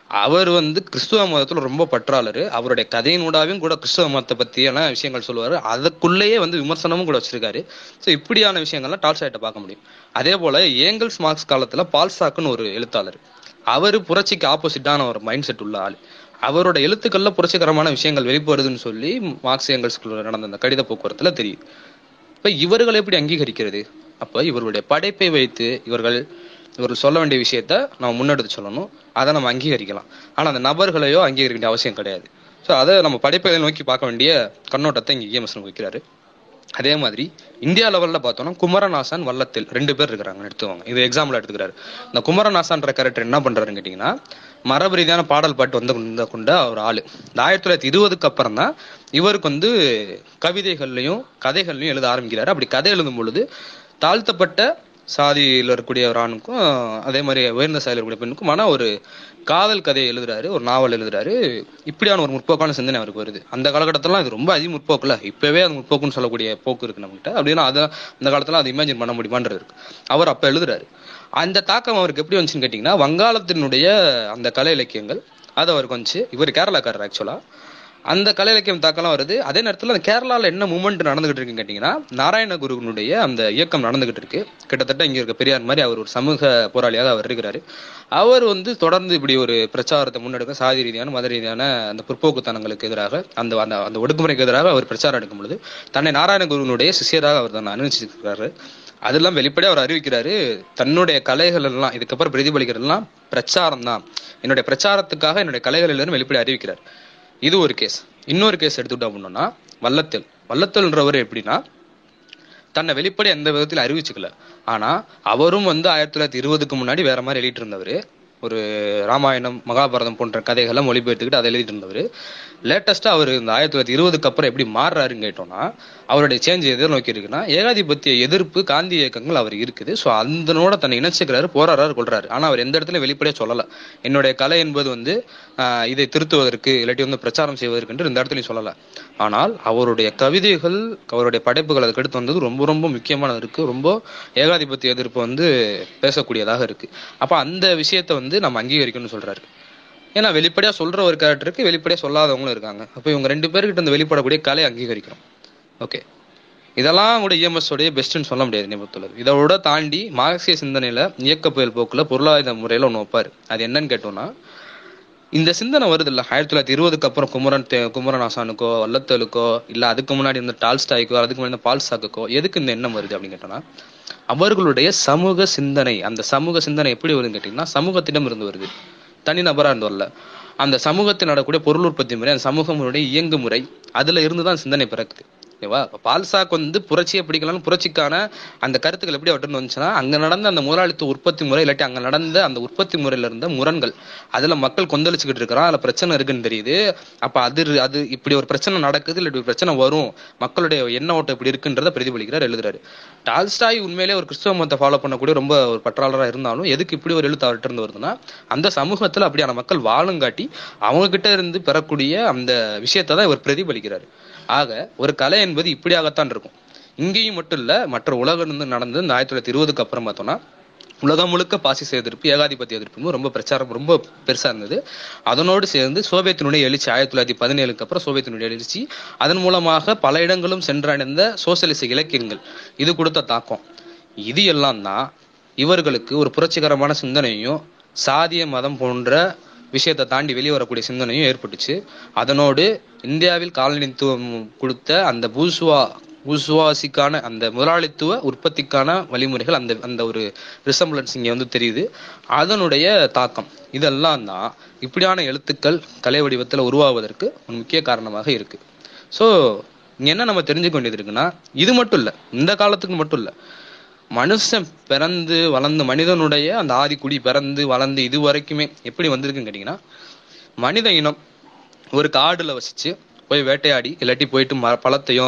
அவர் வந்து கிறிஸ்துவ மதத்துல ரொம்ப பற்றாளர். அவருடைய கதையினூடாவையும் கூட கிறிஸ்துவ மதத்தை பத்தியான விஷயங்கள் சொல்லுவாரு. அதுக்குள்ளேயே வந்து விமர்சனமும் கூட வச்சிருக்காரு. ஸோ இப்படியான விஷயங்கள்லாம் டால்ஸ்டாய்ட்ட பார்க்க முடியும். அதே போல ஏங்கல்ஸ் மார்க்ஸ் காலத்துல பால்சாக்குன்னு ஒரு எழுத்தாளர். அவர் புரட்சிக்கு ஆப்போசிட்டான ஒரு மைண்ட் செட் உள்ள ஆள். அவரோட எழுத்துக்கள்ல புரட்சிகரமான விஷயங்கள் வெளிப்படுதுன்னு சொல்லி மார்க்ஸ் ஏங்கல்ஸ்குள்ள நடந்த அந்த கடித போக்குவரத்துல தெரியுது. இப்ப இவர்கள் எப்படி அங்கீகரிக்கிறது? அப்ப இவர்களுடைய படைப்பை வைத்து இவர்கள் இவர்கள் சொல்ல வேண்டிய விஷயத்த நம்ம முன்னெடுத்து சொல்லணும். அதை நம்ம அங்கீகரிக்கலாம். ஆனா அந்த நபர்களையோ அங்கீகரிக்க வேண்டிய அவசியம் கிடையாது. ஸோ அதை நம்ம படைப்புகளை நோக்கி பார்க்க வேண்டிய கண்ணோட்டத்தை இங்க இஎம்எஸ் வைக்கிறாரு. அதே மாதிரி இந்தியா லெவல்ல பார்த்தோம்னா குமரநாசன் வல்லத்தில் ரெண்டு பேர் இருக்கிறாங்க எடுத்துவாங்க இது எக்ஸாம்பிள் எடுத்துக்கிறாரு. இந்த குமரநாசன்ற கேரக்டர் என்ன பண்றாருன்னு கேட்டீங்கன்னா மரபு ரீதியான பாடல் பாட்டு வந்து கொண்ட ஒரு ஆள். இந்த ஆயிரத்தி தொள்ளாயிரத்தி இருபதுக்கு அப்புறம் தான் இவருக்கு வந்து கவிதைகள்லையும் கதைகள்லையும் எழுத ஆரம்பிக்கிறாரு. அப்படி கதை எழுதும் பொழுது தாழ்த்தப்பட்ட சாதியில் இருக்கக்கூடிய ஒரு ஆணுக்கும் அதே மாதிரி உயர்ந்த சாதியில் இருக்கக்கூடிய பெண்ணுக்கும் ஆனால் ஒரு காதல் கதையை எழுதுறாரு ஒரு நாவல் எழுதுறாரு. இப்படியான ஒரு முற்போக்கான சிந்தனை அவருக்கு வருது. அந்த காலகட்டத்திலாம் இது ரொம்ப அதிக முற்போக்குல. இப்பவே அது முற்போக்குன்னு சொல்லக்கூடிய போக்கு இருக்கு நம்மகிட்ட. அப்படின்னா அதை அந்த காலத்தில் அதை இமேஜின் பண்ண முடியுமான்றது இருக்கு. அவர் அப்போ எழுதுறாரு. அந்த தாக்கம் அவருக்கு எப்படி வந்துச்சுன்னு கேட்டீங்கன்னா வங்காளத்தினுடைய அந்த கலை இலக்கியங்கள் அது அவருக்கு வந்துச்சு இவர் கேரளாக்காரர் ஆக்சுவலா அந்த கலை இலக்கியம் தாக்கலாம் வருது. அதே நேரத்தில் அந்த கேரளாவில் என்ன மூமெண்ட் நடந்துகிட்டு இருக்குன்னு கேட்டீங்கன்னா நாராயணகுருனுடைய அந்த இயக்கம் நடந்துகிட்டு இருக்கு. கிட்டத்தட்ட இங்கே இருக்க பெரியார் மாதிரி அவர் ஒரு சமூக போராளியாக அவர் இருக்கிறாரு. அவர் வந்து தொடர்ந்து இப்படி ஒரு பிரச்சாரத்தை முன்னெடுக்க சாதி ரீதியான மத ரீதியான அந்த பிற்போக்குத்தனங்களுக்கு எதிராக அந்த அந்த அந்த ஒடுக்குமுறைக்கு எதிராக அவர் பிரச்சாரம் எடுக்கும் பொழுது தன்னை நாராயணகுருனுடைய சிஷியராக அவர் தான் அனுபவிச்சிருக்கிறாரு அதெல்லாம் வெளிப்படையா அவர் அறிவிக்கிறாரு தன்னுடைய கலைகள் எல்லாம் இதுக்கப்புறம் பிரதிபலிக்கிறது எல்லாம் பிரச்சாரம் தான் என்னுடைய பிரச்சாரத்துக்காக என்னுடைய கலைகள் எல்லாரும் வெளிப்படையா அறிவிக்கிறார். இது ஒரு கேஸ் இன்னொரு கேஸ் எடுத்துக்கிட்டோம் அப்படின்னா வல்லத்தில். வல்லத்தல்ன்றவர் எப்படின்னா தன்னை வெளிப்படை எந்த விதத்தில் அறிவிச்சுக்கல. ஆனா அவரும் வந்து ஆயிரத்தி தொள்ளாயிரத்தி இருபதுக்கு முன்னாடி வேற மாதிரி எழுதிட்டு இருந்தவர். ஒரு ராமாயணம் மகாபாரதம் போன்ற கதைகளை மொழிபெயர்த்துக்கிட்டு அதை எழுதிட்டு இருந்தவர் லேட்டஸ்ட்டாக அவர் இந்த ஆயிரத்தி தொள்ளாயிரத்தி இருபதுக்கு அப்புறம் எப்படி மாறுறாருன்னு கேட்டோம்னா அவருடைய சேஞ்ச் எதை நோக்கி இருக்குன்னா ஏகாதிபத்திய எதிர்ப்பு காந்தி இயக்கங்கள் அவர் இருக்குது. ஸோ அதனோட தன்னை இணைச்சிக்கிறாரு போராடுறாரு கொள்றாரு ஆனால் அவர் எந்த இடத்துல வெளிப்படையாக சொல்லலை. என்னுடைய கலை என்பது வந்து இதை திருத்துவதற்கு இல்லாட்டி வந்து பிரச்சாரம் செய்வதற்கு என்று இந்த இடத்துலையும் சொல்லலை. ஆனால் அவருடைய கவிதைகள் அவருடைய படைப்புகள் அதுக்கு அடுத்து வந்தது ரொம்ப ரொம்ப முக்கியமானது இருக்குது ரொம்ப ஏகாதிபத்திய எதிர்ப்பு வந்து பேசக்கூடியதாக இருக்குது அப்போ அந்த விஷயத்தை வந்து நம்ம அங்கீகரிக்கணும்னு சொல்றாரு. ஏன்னா வெளிப்படையா சொல்ற ஒரு கேரக்டருக்கு வெளிப்படையா சொல்லாதவங்களும் இருக்காங்க. அப்போ இவங்க ரெண்டு பேர்கிட்ட இந்த வெளிப்படக்கூடிய கலை அங்கீகரிக்கிறோம். ஓகே இதெல்லாம் கூட இஎம்எஸ் உடைய பெஸ்ட்னு சொல்ல முடியாது நிபுணத்துலர் இதோட தாண்டி மார்க்சிய சிந்தனையில இயக்க புயல் போக்குல பொருளாதார முறையில ஒன்று வைப்பாரு. அது என்னன்னு கேட்டோம்னா இந்த சிந்தனை வருது இல்லை ஆயிரத்தி தொள்ளாயிரத்தி இருபதுக்கு அப்புறம் குமரன் குமரன் ஆசானுக்கோ வல்லத்தலுக்கோ இல்லை அதுக்கு முன்னாடி இருந்த டால்ஸ்டாய்க்கோ அதுக்கு முன்னாடி இருந்த பால்சாக்குக்கோ எதுக்கு இந்த எண்ணம் வருது அப்படின்னு கேட்டோம்னா அவர்களுடைய சமூக சிந்தனை அந்த சமூக சிந்தனை எப்படி வருதுன்னு கேட்டிங்கன்னா சமூகத்திடம் இருந்து வருது. தனிநபராக இருந்து வரல அந்த சமூகத்தில் நடக்கக்கூடிய பொருள் உற்பத்தி முறை அந்த சமூகங்களுடைய இயங்கு முறை அதில் இருந்து தான் சிந்தனை பிறக்குது. ஓகேவா? இப்ப பால்சாக் வந்து புரட்சியை பிடிக்கலாம் புரட்சிக்கான அந்த கருத்துக்கள் எப்படி அவர்கிட்ட வந்துச்சுன்னா அங்க நடந்த அந்த முதலாளித்துவ உற்பத்தி முறை இல்லாட்டி அங்க நடந்த அந்த உற்பத்தி முறையில இருந்த முரண்கள் அதுல மக்கள் கொந்தளிச்சுக்கிட்டு இருக்கிறான் அதுல பிரச்சனை இருக்குன்னு தெரியுது. அப்ப அது அது இப்படி ஒரு பிரச்சனை நடக்குது இல்லை இப்படி பிரச்சனை வரும் மக்களுடைய எண்ண ஓட்டம் இப்படி இருக்குன்றத பிரதிபலிக்கிறார் எழுதுறாரு. டால்ஸ்டாய் உண்மையிலே ஒரு கிறிஸ்தவ மதத்தை ஃபாலோ பண்ணக்கூடிய ரொம்ப ஒரு பற்றாளரா இருந்தாலும் எதுக்கு இப்படி ஒரு எழுத்து அவர்கிட்ட இருந்து வருதுன்னா அந்த சமூகத்துல அப்படியான மக்கள் வாழும் காட்டி அவங்க கிட்ட இருந்து பெறக்கூடிய அந்த விஷயத்தை தான் இவர் பிரதிபலிக்கிறாரு. ஆக ஒரு கலை என்பது இப்படியாகத்தான் இருக்கும். இங்கேயும் மட்டும் இல்ல மற்ற உலகம் நடந்தது இந்த ஆயிரத்தி தொள்ளாயிரத்தி இருபதுக்கு அப்புறம் பார்த்தோம்னா உலகம் முழுக்க பாசிச எதிர்ப்பு ஏகாதிபத்திய எதிர்ப்பு ரொம்ப பிரச்சாரம் ரொம்ப பெருசா இருந்தது. அதனோடு சேர்ந்து சோவியத்தினுடைய எழுச்சி ஆயிரத்தி தொள்ளாயிரத்தி பதினேழுக்கு அப்புறம் சோவியத்தினுடைய எழுச்சி அதன் மூலமாக பல இடங்களும் சென்றடைந்த சோசியலிச இலக்கியங்கள். இது கொடுத்த தாக்கம். இது எல்லாம் தான் இவர்களுக்கு ஒரு புரட்சிகரமான சிந்தனையும் சாதிய மதம் போன்ற விஷயத்தை தாண்டி வெளியே வரக்கூடிய சிந்தனையும் ஏற்பட்டுச்சு. அதனோடு இந்தியாவில் காலனித்துவம் கொடுத்த அந்த பூசுவா பூசுவாசிக்கான அந்த முதலாளித்துவ உற்பத்திக்கான வழிமுறைகள் அந்த அந்த ஒரு ரிசம்பிளன்ஸ் இங்கே வந்து தெரியுது. அதனுடைய தாக்கம். இதெல்லாம் தான் இப்படியான எழுத்துக்கள் கலை வடிவத்தில் உருவாவதற்கு ஒரு முக்கிய காரணமாக இருக்கு. ஸோ இங்கே என்ன நம்ம தெரிஞ்சுக்க வேண்டியது இருக்குன்னா இது மட்டும் இல்லை இந்த காலத்துக்கு மட்டும் இல்லை. மனுஷன் பிறந்து வளர்ந்து மனிதனுடைய அந்த ஆதிக்குடி பிறந்து வளர்ந்து இது வரைக்குமே எப்படி வந்திருக்குன்னு கேட்டிங்கன்னா மனித இனம் ஒரு காடுல வசிச்சு போய் வேட்டையாடி இல்லாட்டி போயிட்டு ம பழத்தையோ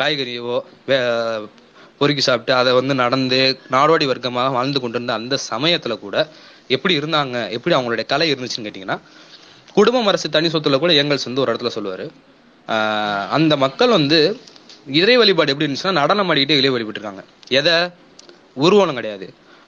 காய்கறியோ வே பொறுக்கி சாப்பிட்டு அதை வந்து நடந்து நாடோடி வர்க்கமாக வாழ்ந்து கொண்டிருந்த அந்த சமயத்தில் கூட எப்படி இருந்தாங்க எப்படி அவங்களுடைய கலை இருந்துச்சுன்னு கேட்டிங்கன்னா குடும்பம் அரசு தனி சொத்துல கூட ஏங்கல்ஸ் வந்து ஒரு இடத்துல சொல்லுவார். அந்த மக்கள் வந்து இறை வழிபாடு எப்படி இருந்துச்சுன்னா நடனம் ஆடிக்கிட்டே இறை வழிபட்டுருக்காங்க. எதை? உருவனம் கிடையாது.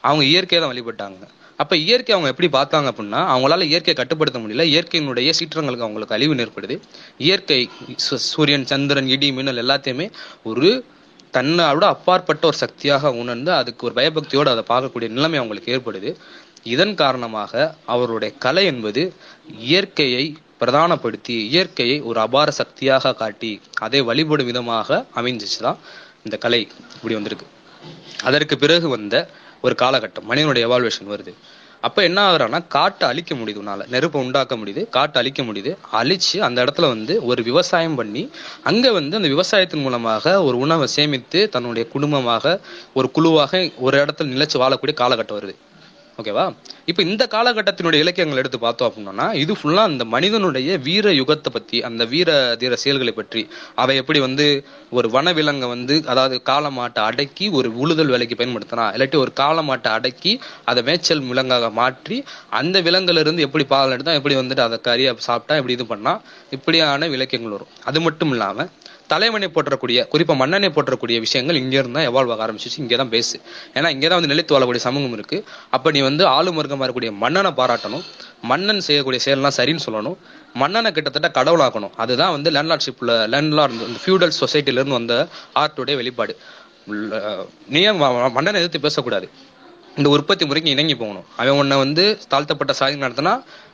அவங்க இயற்கையை தான் வழிபட்டாங்க. அப்ப இயற்கை அவங்க எப்படி பார்த்தாங்க அப்படின்னா அவங்களால இயற்கையை கட்டுப்படுத்த முடியல. இயற்கையினுடைய சீற்றங்களுக்கு அவங்களுக்கு அழிவு ஏற்படுது. இயற்கை சு- சூரியன் சந்திரன் இடி மின்னல் எல்லாத்தையுமே ஒரு தன்னோட அப்பாற்பட்ட ஒரு சக்தியாக உணர்ந்து அதுக்கு ஒரு பயபக்தியோடு அதை பார்க்கக்கூடிய நிலைமை அவங்களுக்கு ஏற்படுது. இதன் காரணமாக அவருடைய கலை என்பது இயற்கையை பிரதானப்படுத்தி இயற்கையை ஒரு அபார சக்தியாக காட்டி அதை வழிபடும் விதமாக அமைஞ்சிச்சு தான் இந்த கலை இப்படி வந்திருக்கு. அதற்கு பிறகு வந்த ஒரு காலகட்டம் மனிதனுடைய எவால்வேஷன் வருது. அப்போ என்ன ஆகுறான்னா காட்டை அழிக்க முடியுது உன்னால. நெருப்பை உண்டாக்க முடியுது காட்டை அழிக்க முடியுது. அழிச்சு அந்த இடத்துல வந்து ஒரு விவசாயம் பண்ணி அங்கே வந்து அந்த விவசாயத்தின் மூலமாக ஒரு உணவை சேமித்து தன்னுடைய குடும்பமாக ஒரு குழுவாக ஒரு இடத்துல நிலைச்சு வாழக்கூடிய காலகட்டம் வருது. ஓகேவா? இப்ப இந்த காலகட்டத்தினுடைய இலக்கியங்கள் எடுத்து பார்த்தோம் அப்படின்னா இது ஃபுல்லா அந்த மனிதனுடைய வீர யுகத்தை பத்தி அந்த வீர தீர செயல்களை பற்றி அவை எப்படி வந்து ஒரு வனவிலங்கை வந்து அதாவது காளமாட்டை அடக்கி ஒரு உழுதல் வேலைக்கு பயன்படுத்தினா இல்லாட்டி ஒரு காளமாட்டை அடக்கி அதை மேய்ச்சல் விலங்காக மாற்றி அந்த விலங்குல இருந்து எப்படி பால் எடுத்தா எப்படி வந்துட்டு அதை கறியை சாப்பிட்டா எப்படி இது பண்ணா இப்படியான விளக்கியங்கள் வரும். அது மட்டும் இல்லாம தலைவனை போற்றக்கூடிய குறிப்பாக மன்னனை போற்றக்கூடிய விஷயங்கள் இங்கேருந்து தான் எவால்வ் ஆக ஆரம்பிச்சிச்சு. இங்கே தான் பேசு ஏன்னா இங்கே தான் வந்து நிலைத்து வாழக்கூடிய சமூகம் இருக்குது அப்போ நீ வந்து ஆளும் வர்க்கமா இருக்கக்கூடிய மன்னனை பாராட்டணும். மன்னன் செய்யக்கூடிய செயல்லாம் சரின்னு சொல்லணும். மன்னனை கிட்டத்தட்ட கடவுளாக்கணும். அதுதான் வந்து லேண்ட்லார்ட்ஷிப்பில் லேண்ட்லார்ட் இந்த ஃபியூடல் சொசைட்டிலேருந்து வந்த ஆர்ட்டுடைய வெளிப்பாடு. நீயும் நீ மன்னனை எதிர்த்து பேசக்கூடாது. இந்த உற்பத்தி முறைக்கு இணங்கி போகணும். அவன் உன்னை வந்து தாழ்த்தப்பட்ட சாதி நடத்தினா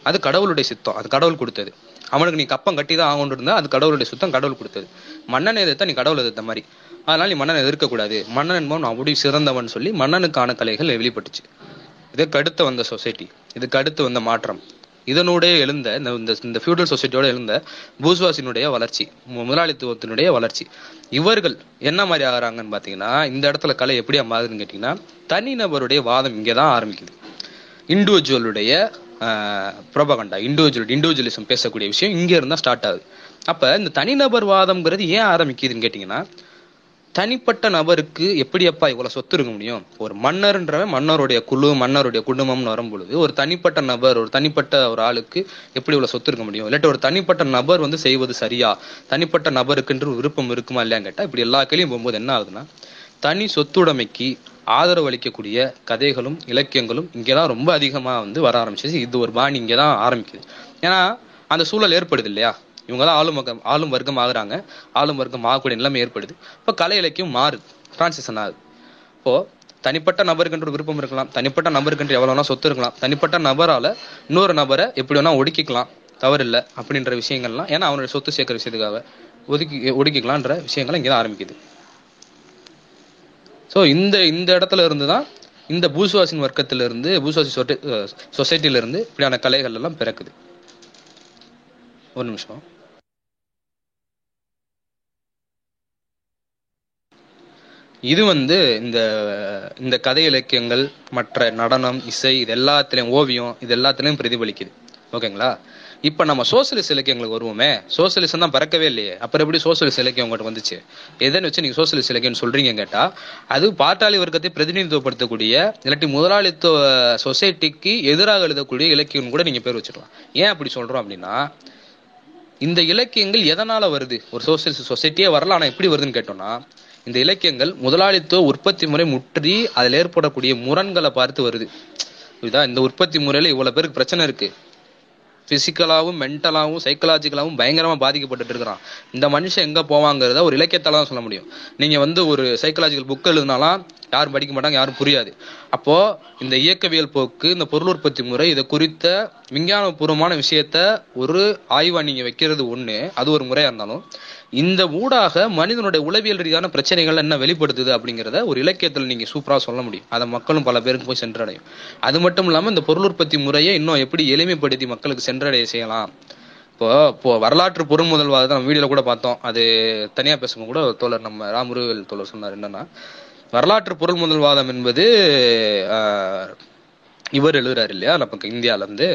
அது கடவுளுடைய சித்தம். அது கடவுள் கொடுத்தது. அவனுக்கு நீ கப்பம் கட்டி தான் ஆகணும் இருந்தா அது கடவுளுடைய சுத்தம் கடவுள் கொடுத்தது. மன்னனை எதிர்த்தா நீ கடவுள் எதிர்த்த மாதிரி. அதனால நீ மன்னனை எதிர்க்கக்கூடாது மன்னன் என்பவன் அப்படி சிறந்தவன் சொல்லி மன்னனுக்கான கலைகள் வெளிப்பட்டுச்சு. இதுக்கு அடுத்து வந்த சொசைட்டி இதுக்கு அடுத்து வந்த மாற்றம். இதனுடைய எழுந்த இந்த இந்த- ஃபியூடல் சொசைட்டியோட எழுந்த பூஸ்வாசினுடைய வளர்ச்சி முதலாளித்துவத்தினுடைய வளர்ச்சி. இவர்கள் என்ன மாதிரி ஆகிறாங்கன்னு பார்த்தீங்கன்னா இந்த இடத்துல கலை எப்படி மாறுதுன்னு கேட்டிங்கன்னா தனிநபருடைய வாதம் இங்கே தான் ஆரம்பிக்குது இண்டிவிஜுவலுடைய ப்ரோபகண்டா இண்டிவிஜுவல் இண்டிவிஜுவலிசம் பேசக்கூடிய விஷயம் இங்கே இருந்தால் ஸ்டார்ட் ஆகுது. அப்போ இந்த தனிநபர் வாதம்ங்கிறது ஏன் ஆரம்பிக்குதுன்னு கேட்டிங்கன்னா தனிப்பட்ட நபருக்கு எப்படி அப்பா இவ்வளோ சொத்து இருக்க முடியும்? ஒரு மன்னர்ன்றவன் மன்னருடைய குழு மன்னருடைய குடும்பம்னு வரும்பொழுது ஒரு தனிப்பட்ட நபர் ஒரு தனிப்பட்ட ஒரு ஆளுக்கு எப்படி இவ்வளோ சொத்து இருக்க முடியும்? இல்லாட்டி ஒரு தனிப்பட்ட நபர் வந்து செய்வது சரியா? தனிப்பட்ட நபருக்குன்ற ஒரு விருப்பம் இருக்குமா இல்லையான்னு கேட்டால் இப்படி எல்லா கேள்வியும் போகும்போது என்ன ஆகுதுன்னா தனி சொத்துடைமைக்கு ஆதரவு அளிக்கக்கூடிய கதைகளும் இலக்கியங்களும் இங்கதான் ரொம்ப அதிகமாக வந்து வர ஆரம்பிச்சிச்சு இது ஒரு பாணி இங்கதான் ஆரம்பிக்குது. ஏன்னா அந்த சூழல் ஏற்படுது இல்லையா? இவங்க தான் ஆளும் வர்க்கம் ஆளும் வர்க்கம் ஆகுறாங்க. ஆளும் வர்க்கம் ஆகக்கூடிய நிலைமை ஏற்படுது. இப்போ கலை இலக்கியம் மாறுது. டிரான்சிஷன் ஆகுது இப்போது தனிப்பட்ட நபருக்குன்ற ஒரு விருப்பம் இருக்கலாம். தனிப்பட்ட நபருக்குன்ற எவ்வளோ வேணா சொத்து இருக்கலாம். தனிப்பட்ட நபரால் இன்னொரு நபரை எப்படி வேணா ஒடுக்கிக்கலாம். தவறில்லை அப்படின்ற விஷயங்கள்லாம் ஏன்னா அவனுடைய சொத்து சேர்க்கிற விஷயத்துக்காக ஒதுக்கி ஒடுக்கிக்கலான்ற விஷயங்கள் இங்கே தான் ஆரம்பிக்குது. ஸோ இந்த இந்த இடத்துல இருந்து தான் இந்த பூசுவாசின் வர்க்கத்துல இருந்து பூசுவாசி சொசைட்டில இருந்து இப்படியான கலைகள் எல்லாம் பிறக்குது. ஒரு நிமிஷம். இது வந்து இந்த இந்த கதை இலக்கியங்கள் மற்ற நடனம் இசை இது எல்லாத்துலயும் ஓவியம் இது எல்லாத்துலயும் பிரதிபலிக்குது. ஓகேங்களா? இப்ப நம்ம சோசியலிஸ்ட் இலக்கியங்களுக்கு வருவோமே. சோசியலிசம் தான் பறக்கவே இல்லையே. அப்புறம் எப்படி சோசியலிஸ்ட் இலக்கியம் உங்கள்கிட்ட வந்துச்சு? எதன்னு வச்சு நீங்க சோசியலிஸ்ட் இலக்கியம் சொல்றீங்க கேட்டா அது பாட்டாளி வர்க்கத்தை பிரதிநிதித்துவப்படுத்தக்கூடிய இல்லாட்டி முதலாளித்துவ சொசைட்டிக்கு எதிராக எழுதக்கூடிய இலக்கியம் கூட நீங்க பேர் வச்சிடலாம் ஏன் அப்படி சொல்றோம் அப்படின்னா இந்த இலக்கியங்கள் எதனால வருது? ஒரு சோசியலிஸ்ட் சொசைட்டியே வரல ஆனா எப்படி வருதுன்னு கேட்டோம்னா இந்த இலக்கியங்கள் முதலாளித்துவ உற்பத்தி முறை முற்றி அதில் ஏற்படக்கூடிய முரண்களை பார்த்து வருது. இதுதான் இந்த உற்பத்தி முறையில இவ்வளவு பேருக்கு பிரச்சனை இருக்கு. பிசிக்கலாவும் மென்டலாகவும் சைக்கலாஜிக்கலாகவும் பயங்கரமாக பாதிக்கப்பட்டுட்டு இருக்கிறான். இந்த மனுஷன் எங்கே போவாங்கிறத ஒரு இலக்கியத்தால் தான் சொல்ல முடியும். நீங்கள் வந்து ஒரு சைக்கலாஜிக்கல் புக் எழுதினாலாம் யாரும் படிக்க மாட்டாங்க யாரும் புரியாது. அப்போ இந்த இயக்கவியல் போக்கு இந்த பொருள் உற்பத்தி முறை இதை குறித்த விஞ்ஞானபூர்வமான விஷயத்த ஒரு ஆய்வாக நீங்கள் வைக்கிறது ஒன்று அது ஒரு முறையாக இருந்தாலும் இந்த ஊடாக மனிதனுடைய உளவியல் ரீதியான பிரச்சனைகள் என்ன வெளிப்படுத்துது அப்படிங்கிறத ஒரு இலக்கியத்தில் நீங்கள் சூப்பராக சொல்ல முடியும். அதை மக்களும் பல பேருக்கு போய் சென்றடையும். அது மட்டும் இல்லாமல் இந்த பொருள் உற்பத்தி முறையை இன்னும் எப்படி எளிமைப்படுத்தி மக்களுக்கு சென்றடைய செய்யலாம். இப்போ இப்போ வரலாற்று பொருள்முதல்வாதத்தை நம்ம வீடியோவில் கூட பார்த்தோம். அது தனியாக பேசும்போது கூட தோழர் நம்ம ராமுருவேல் தோழர் சொன்னார் என்னன்னா வரலாற்று பொருள் முதல்வாதம் என்பது இவர் எழுதுறாரு இல்லையா? நமக்கு இந்தியாவிலேருந்து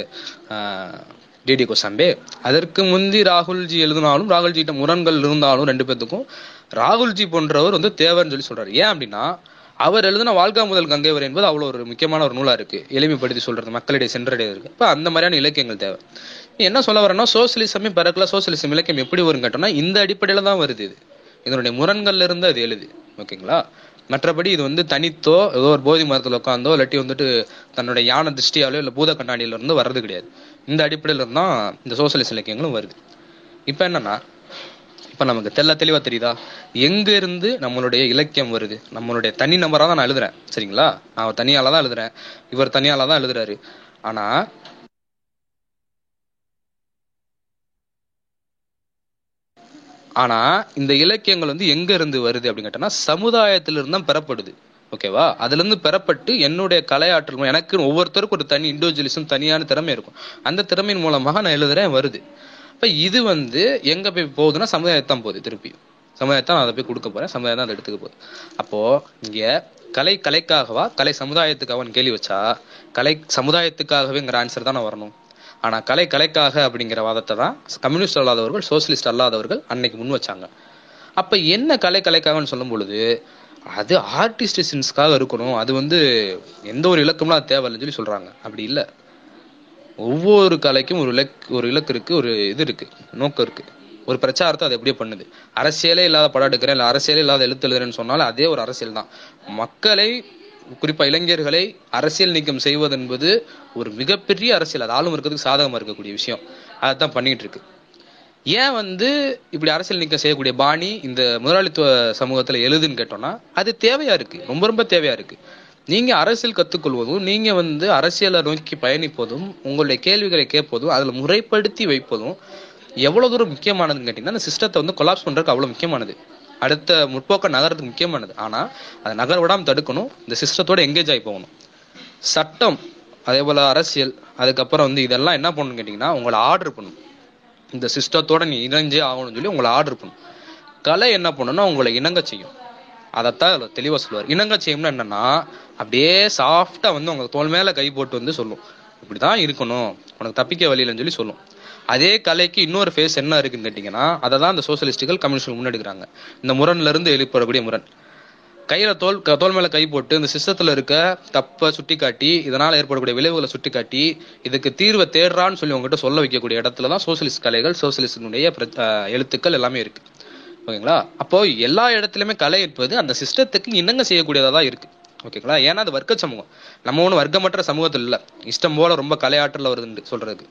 டிடி கோசாம்பே. அதற்கு முந்தி ராகுல்ஜி எழுதினாலும் ராகுல்ஜிட்ட முரண்கள் இருந்தாலும் ரெண்டு பேர்த்துக்கும் ராகுல்ஜி போன்றவர் வந்து தேவைன்னு சொல்லி சொல்றாரு. ஏன் அப்படின்னா அவர் எழுதின வாழ்க்கா முதல் கங்கைவர் என்பது அவ்வளோ ஒரு முக்கியமான ஒரு நூலா இருக்கு. எளிமைப்படுத்தி சொல்றது மக்களிடையே சென்றடைய இருக்கு. இப்போ அந்த மாதிரியான இலக்கியங்கள் தேவை. என்ன சொல்ல வரேன்னா சோசியலிசமே பிறக்கல சோசியலிசம் இலக்கியம் எப்படி வரும் கேட்டோம்னா இந்த அடிப்படையில தான் வருது இது. இதனுடைய முரண்கள்ல இருந்து அது எழுது. ஓகேங்களா? மற்றபடி இது வந்து தனித்தோ ஏதோ ஒரு போதி மரத்தில் உட்காந்தோ இல்லாட்டி வந்துட்டு தன்னுடைய யான திருஷ்டியாலோ இல்லை பூத கண்ணாடியில இருந்து வர்றது கிடையாது. இந்த அடிப்படையில் தான் இந்த சோசியலிஸ்ட் இலக்கியங்களும் வருது. இப்போ என்னன்னா இப்போ நமக்கு தெல்ல தெளிவாக தெரியுதா? எங்கேருந்து நம்மளுடைய இலக்கியம் வருது? நம்மளுடைய தனி நம்பராக தான் நான் எழுதுறேன் சரிங்களா? நான் தனியால தான் எழுதுறேன். இவர் தனியால தான் எழுதுறாரு. ஆனால் ஆனா இந்த இலக்கியங்கள் வந்து எங்க இருந்து வருது அப்படின்னு கேட்டோம்னா சமுதாயத்திலிருந்து தான் பெறப்படுது. ஓகேவா? அதுல இருந்து பெறப்பட்டு என்னுடைய கலை ஆற்றல் எனக்கு ஒவ்வொருத்தருக்கும் ஒரு தனி இண்டிவிஜுவலிசம் தனியான திறமை இருக்கும். அந்த திறமையின் மூலமாக நான் எழுதுறேன் வருது. அப்ப இது வந்து எங்க போய் போகுதுன்னா சமுதாயத்தான் போகுது திருப்பி சமுதாயத்தான் அதை போய் கொடுக்க போறேன் சமுதாயம் தான் அதை எடுத்துக்க போகுது. அப்போ இங்க கலை கலைக்காகவா கலை சமுதாயத்துக்காகவான்னு கேள்வி வச்சா கலை சமுதாயத்துக்காகவேங்கிற ஆன்சர் தானே வரணும். ஆனா கலை கலைக்காக அப்படிங்கிற வாதத்தை தான் கம்யூனிஸ்ட் அல்லாதவர்கள் சோசியலிஸ்ட் அல்லாதவர்கள் அன்னைக்கு முன் வச்சாங்க. அப்ப என்ன கலை கலைக்காகன்னு சொல்லும் பொழுது அது ஆர்டிஸ்டிஷன்ஸ்க்காக இருக்கணும். அது வந்து எந்த ஒரு இலக்கம்லாம் அது தேவையில்லைன்னு சொல்லி சொல்கிறாங்க அப்படி இல்லை. ஒவ்வொரு கலைக்கும் ஒரு இலக் ஒரு இலக்கு இருக்குது ஒரு இது இருக்குது நோக்கம் இருக்குது ஒரு பிரச்சாரத்தை அது எப்படியே பண்ணுது. அரசியலே இல்லாத படம் எடுக்கிறேன் இல்லை அரசியலே இல்லாத எழுத்து எழுதுறேன்னு சொன்னாலும் அதே ஒரு அரசியல் தான். மக்களை குறிப்பாக இளைஞர்களை அரசியல் நீக்கம் செய்வது என்பது ஒரு மிகப்பெரிய அரசியல். அது ஆளும் இருக்கிறதுக்கு சாதகமாக இருக்கக்கூடிய விஷயம். அதைத்தான் பண்ணிட்டு இருக்கு. ஏன் வந்து இப்படி அரசியல் நீக்கம் செய்யக்கூடிய பாணி இந்த முதலாளித்துவ சமூகத்துல எழுதுன்னு கேட்டோம்னா அது தேவையா இருக்கு. ரொம்ப ரொம்ப தேவையா இருக்கு. நீங்க அரசியல் கத்துக்கொள்வதும் நீங்க வந்து அரசியலை நோக்கி பயணிப்பதும் உங்களுடைய கேள்விகளை கேட்பதும் அதுல முறைப்படுத்தி வைப்பதும் எவ்வளவு தூரம் முக்கியமானதுன்னு கேட்டீங்கன்னா அந்த சிஸ்டத்தை வந்து கொலாப்ஸ் பண்றதுக்கு அவ்வளவு முக்கியமானது. அடுத்த முற்போக்க நகரத்துக்கு முக்கியமானது. ஆனா அதை நகர விடாம தடுக்கணும் இந்த சிஸ்டத்தோட எங்கேஜ் ஆகி போகணும். சட்டம் அதே போல அரசியல் அதுக்கப்புறம் வந்து இதெல்லாம் என்ன பண்ணணும்னு கேட்டீங்கன்னா உங்களை ஆர்டர் பண்ணணும். இந்த சிஸ்டத்தோட நீ இணைஞ்சே ஆகணும்னு சொல்லி உங்களை ஆர்டர் பண்ணும் கலை என்ன பண்ணுன்னா உங்களை இணங்க செய்யும். அதைத்தான் அதில் தெளிவாக சொல்லுவார். இணங்க செய்யும்னா என்னன்னா அப்படியே சாஃப்டாக வந்து உங்கள் தோல் மேலே கை போட்டு வந்து சொல்லும். இப்படி தான் இருக்கணும். உனக்கு தப்பிக்க வழி இல்லைன்னு சொல்லி சொல்லும். அதே கலைக்கு இன்னொரு ஃபேஸ் என்ன இருக்குன்னு கேட்டிங்கன்னா அதை தான் இந்த சோசியலிஸ்டுகள் கம்யூனிஸ்டுகள் முன்னெடுக்கிறாங்க. இந்த முரண்ல எழுப்பிடக்கூடிய முரண். கையில தோல் க- தோல் மேல கை போட்டு இந்த சிஸ்டத்துல இருக்க தப்பை சுட்டி காட்டி இதனால ஏற்படக்கூடிய விளைவுகளை சுட்டி காட்டி இதுக்கு தீர்வை தேடுறான்னு சொல்லி உங்ககிட்ட சொல்ல வைக்கக்கூடிய இடத்துல தான் சோசியலிஸ்ட் கலைகள் சோசியலிஸ்டினுடைய பிர- எழுத்துக்கள் எல்லாமே இருக்கு. ஓகேங்களா? அப்போ எல்லா இடத்துலயுமே கலை என்பது அந்த சிஸ்டத்துக்கு இணங்க செய்யக்கூடியதா தான் இருக்கு. ஓகேங்களா? ஏன்னா அது வர்க்க சமூகம். நம்ம ஒன்றும் வர்க்கமற்ற சமூகத்தில் இல்லை. இஷ்டம் போல ரொம்ப கலையாற்றல வருதுன்னு சொல்றதுக்கு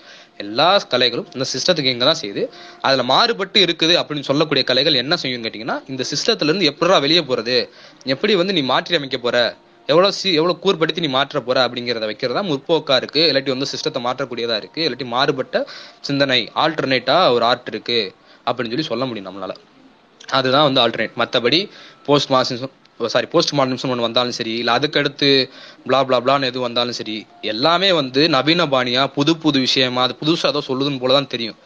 எல்லா கலைகளும் இந்த சிஸ்டத்துக்கு இங்கே தான் செய்யுது. அதுல மாறுபட்டு இருக்குது அப்படின்னு சொல்லக்கூடிய கலைகள் என்ன செய்யும்னு கேட்டீங்கன்னா இந்த சிஸ்டத்துல இருந்து எப்படா வெளியே போறது? எப்படி வந்து நீ மாற்றி அமைக்க போற? எவ்வளோ சி எவ்வளோ கூர்படுத்தி நீ மாற்ற போற அப்படிங்கிறத வைக்கிறதா முற்போக்கா இருக்கு. இல்லாட்டி வந்து சிஸ்டத்தை மாற்றக்கூடியதா இருக்கு. இல்லாட்டி மாறுபட்ட சிந்தனை ஆல்டர்னேட்டா ஒரு ஆர்ட் இருக்கு அப்படின்னு சொல்லி சொல்ல முடியும் நம்மளால. அதுதான் வந்து ஆல்டர்னேட் மற்றபடி post Marxism sorry post modernism ஒன்று வந்தாலும் சரி இல்லை அதுக்கடுத்து பிளா பிளா பிளான்னு எது வந்தாலும் சரி எல்லாமே வந்து நவீன பாணியாக புது புது விஷயமா அது புதுசாக ஏதோ சொல்லுதுன்னு போல தான் தெரியும்.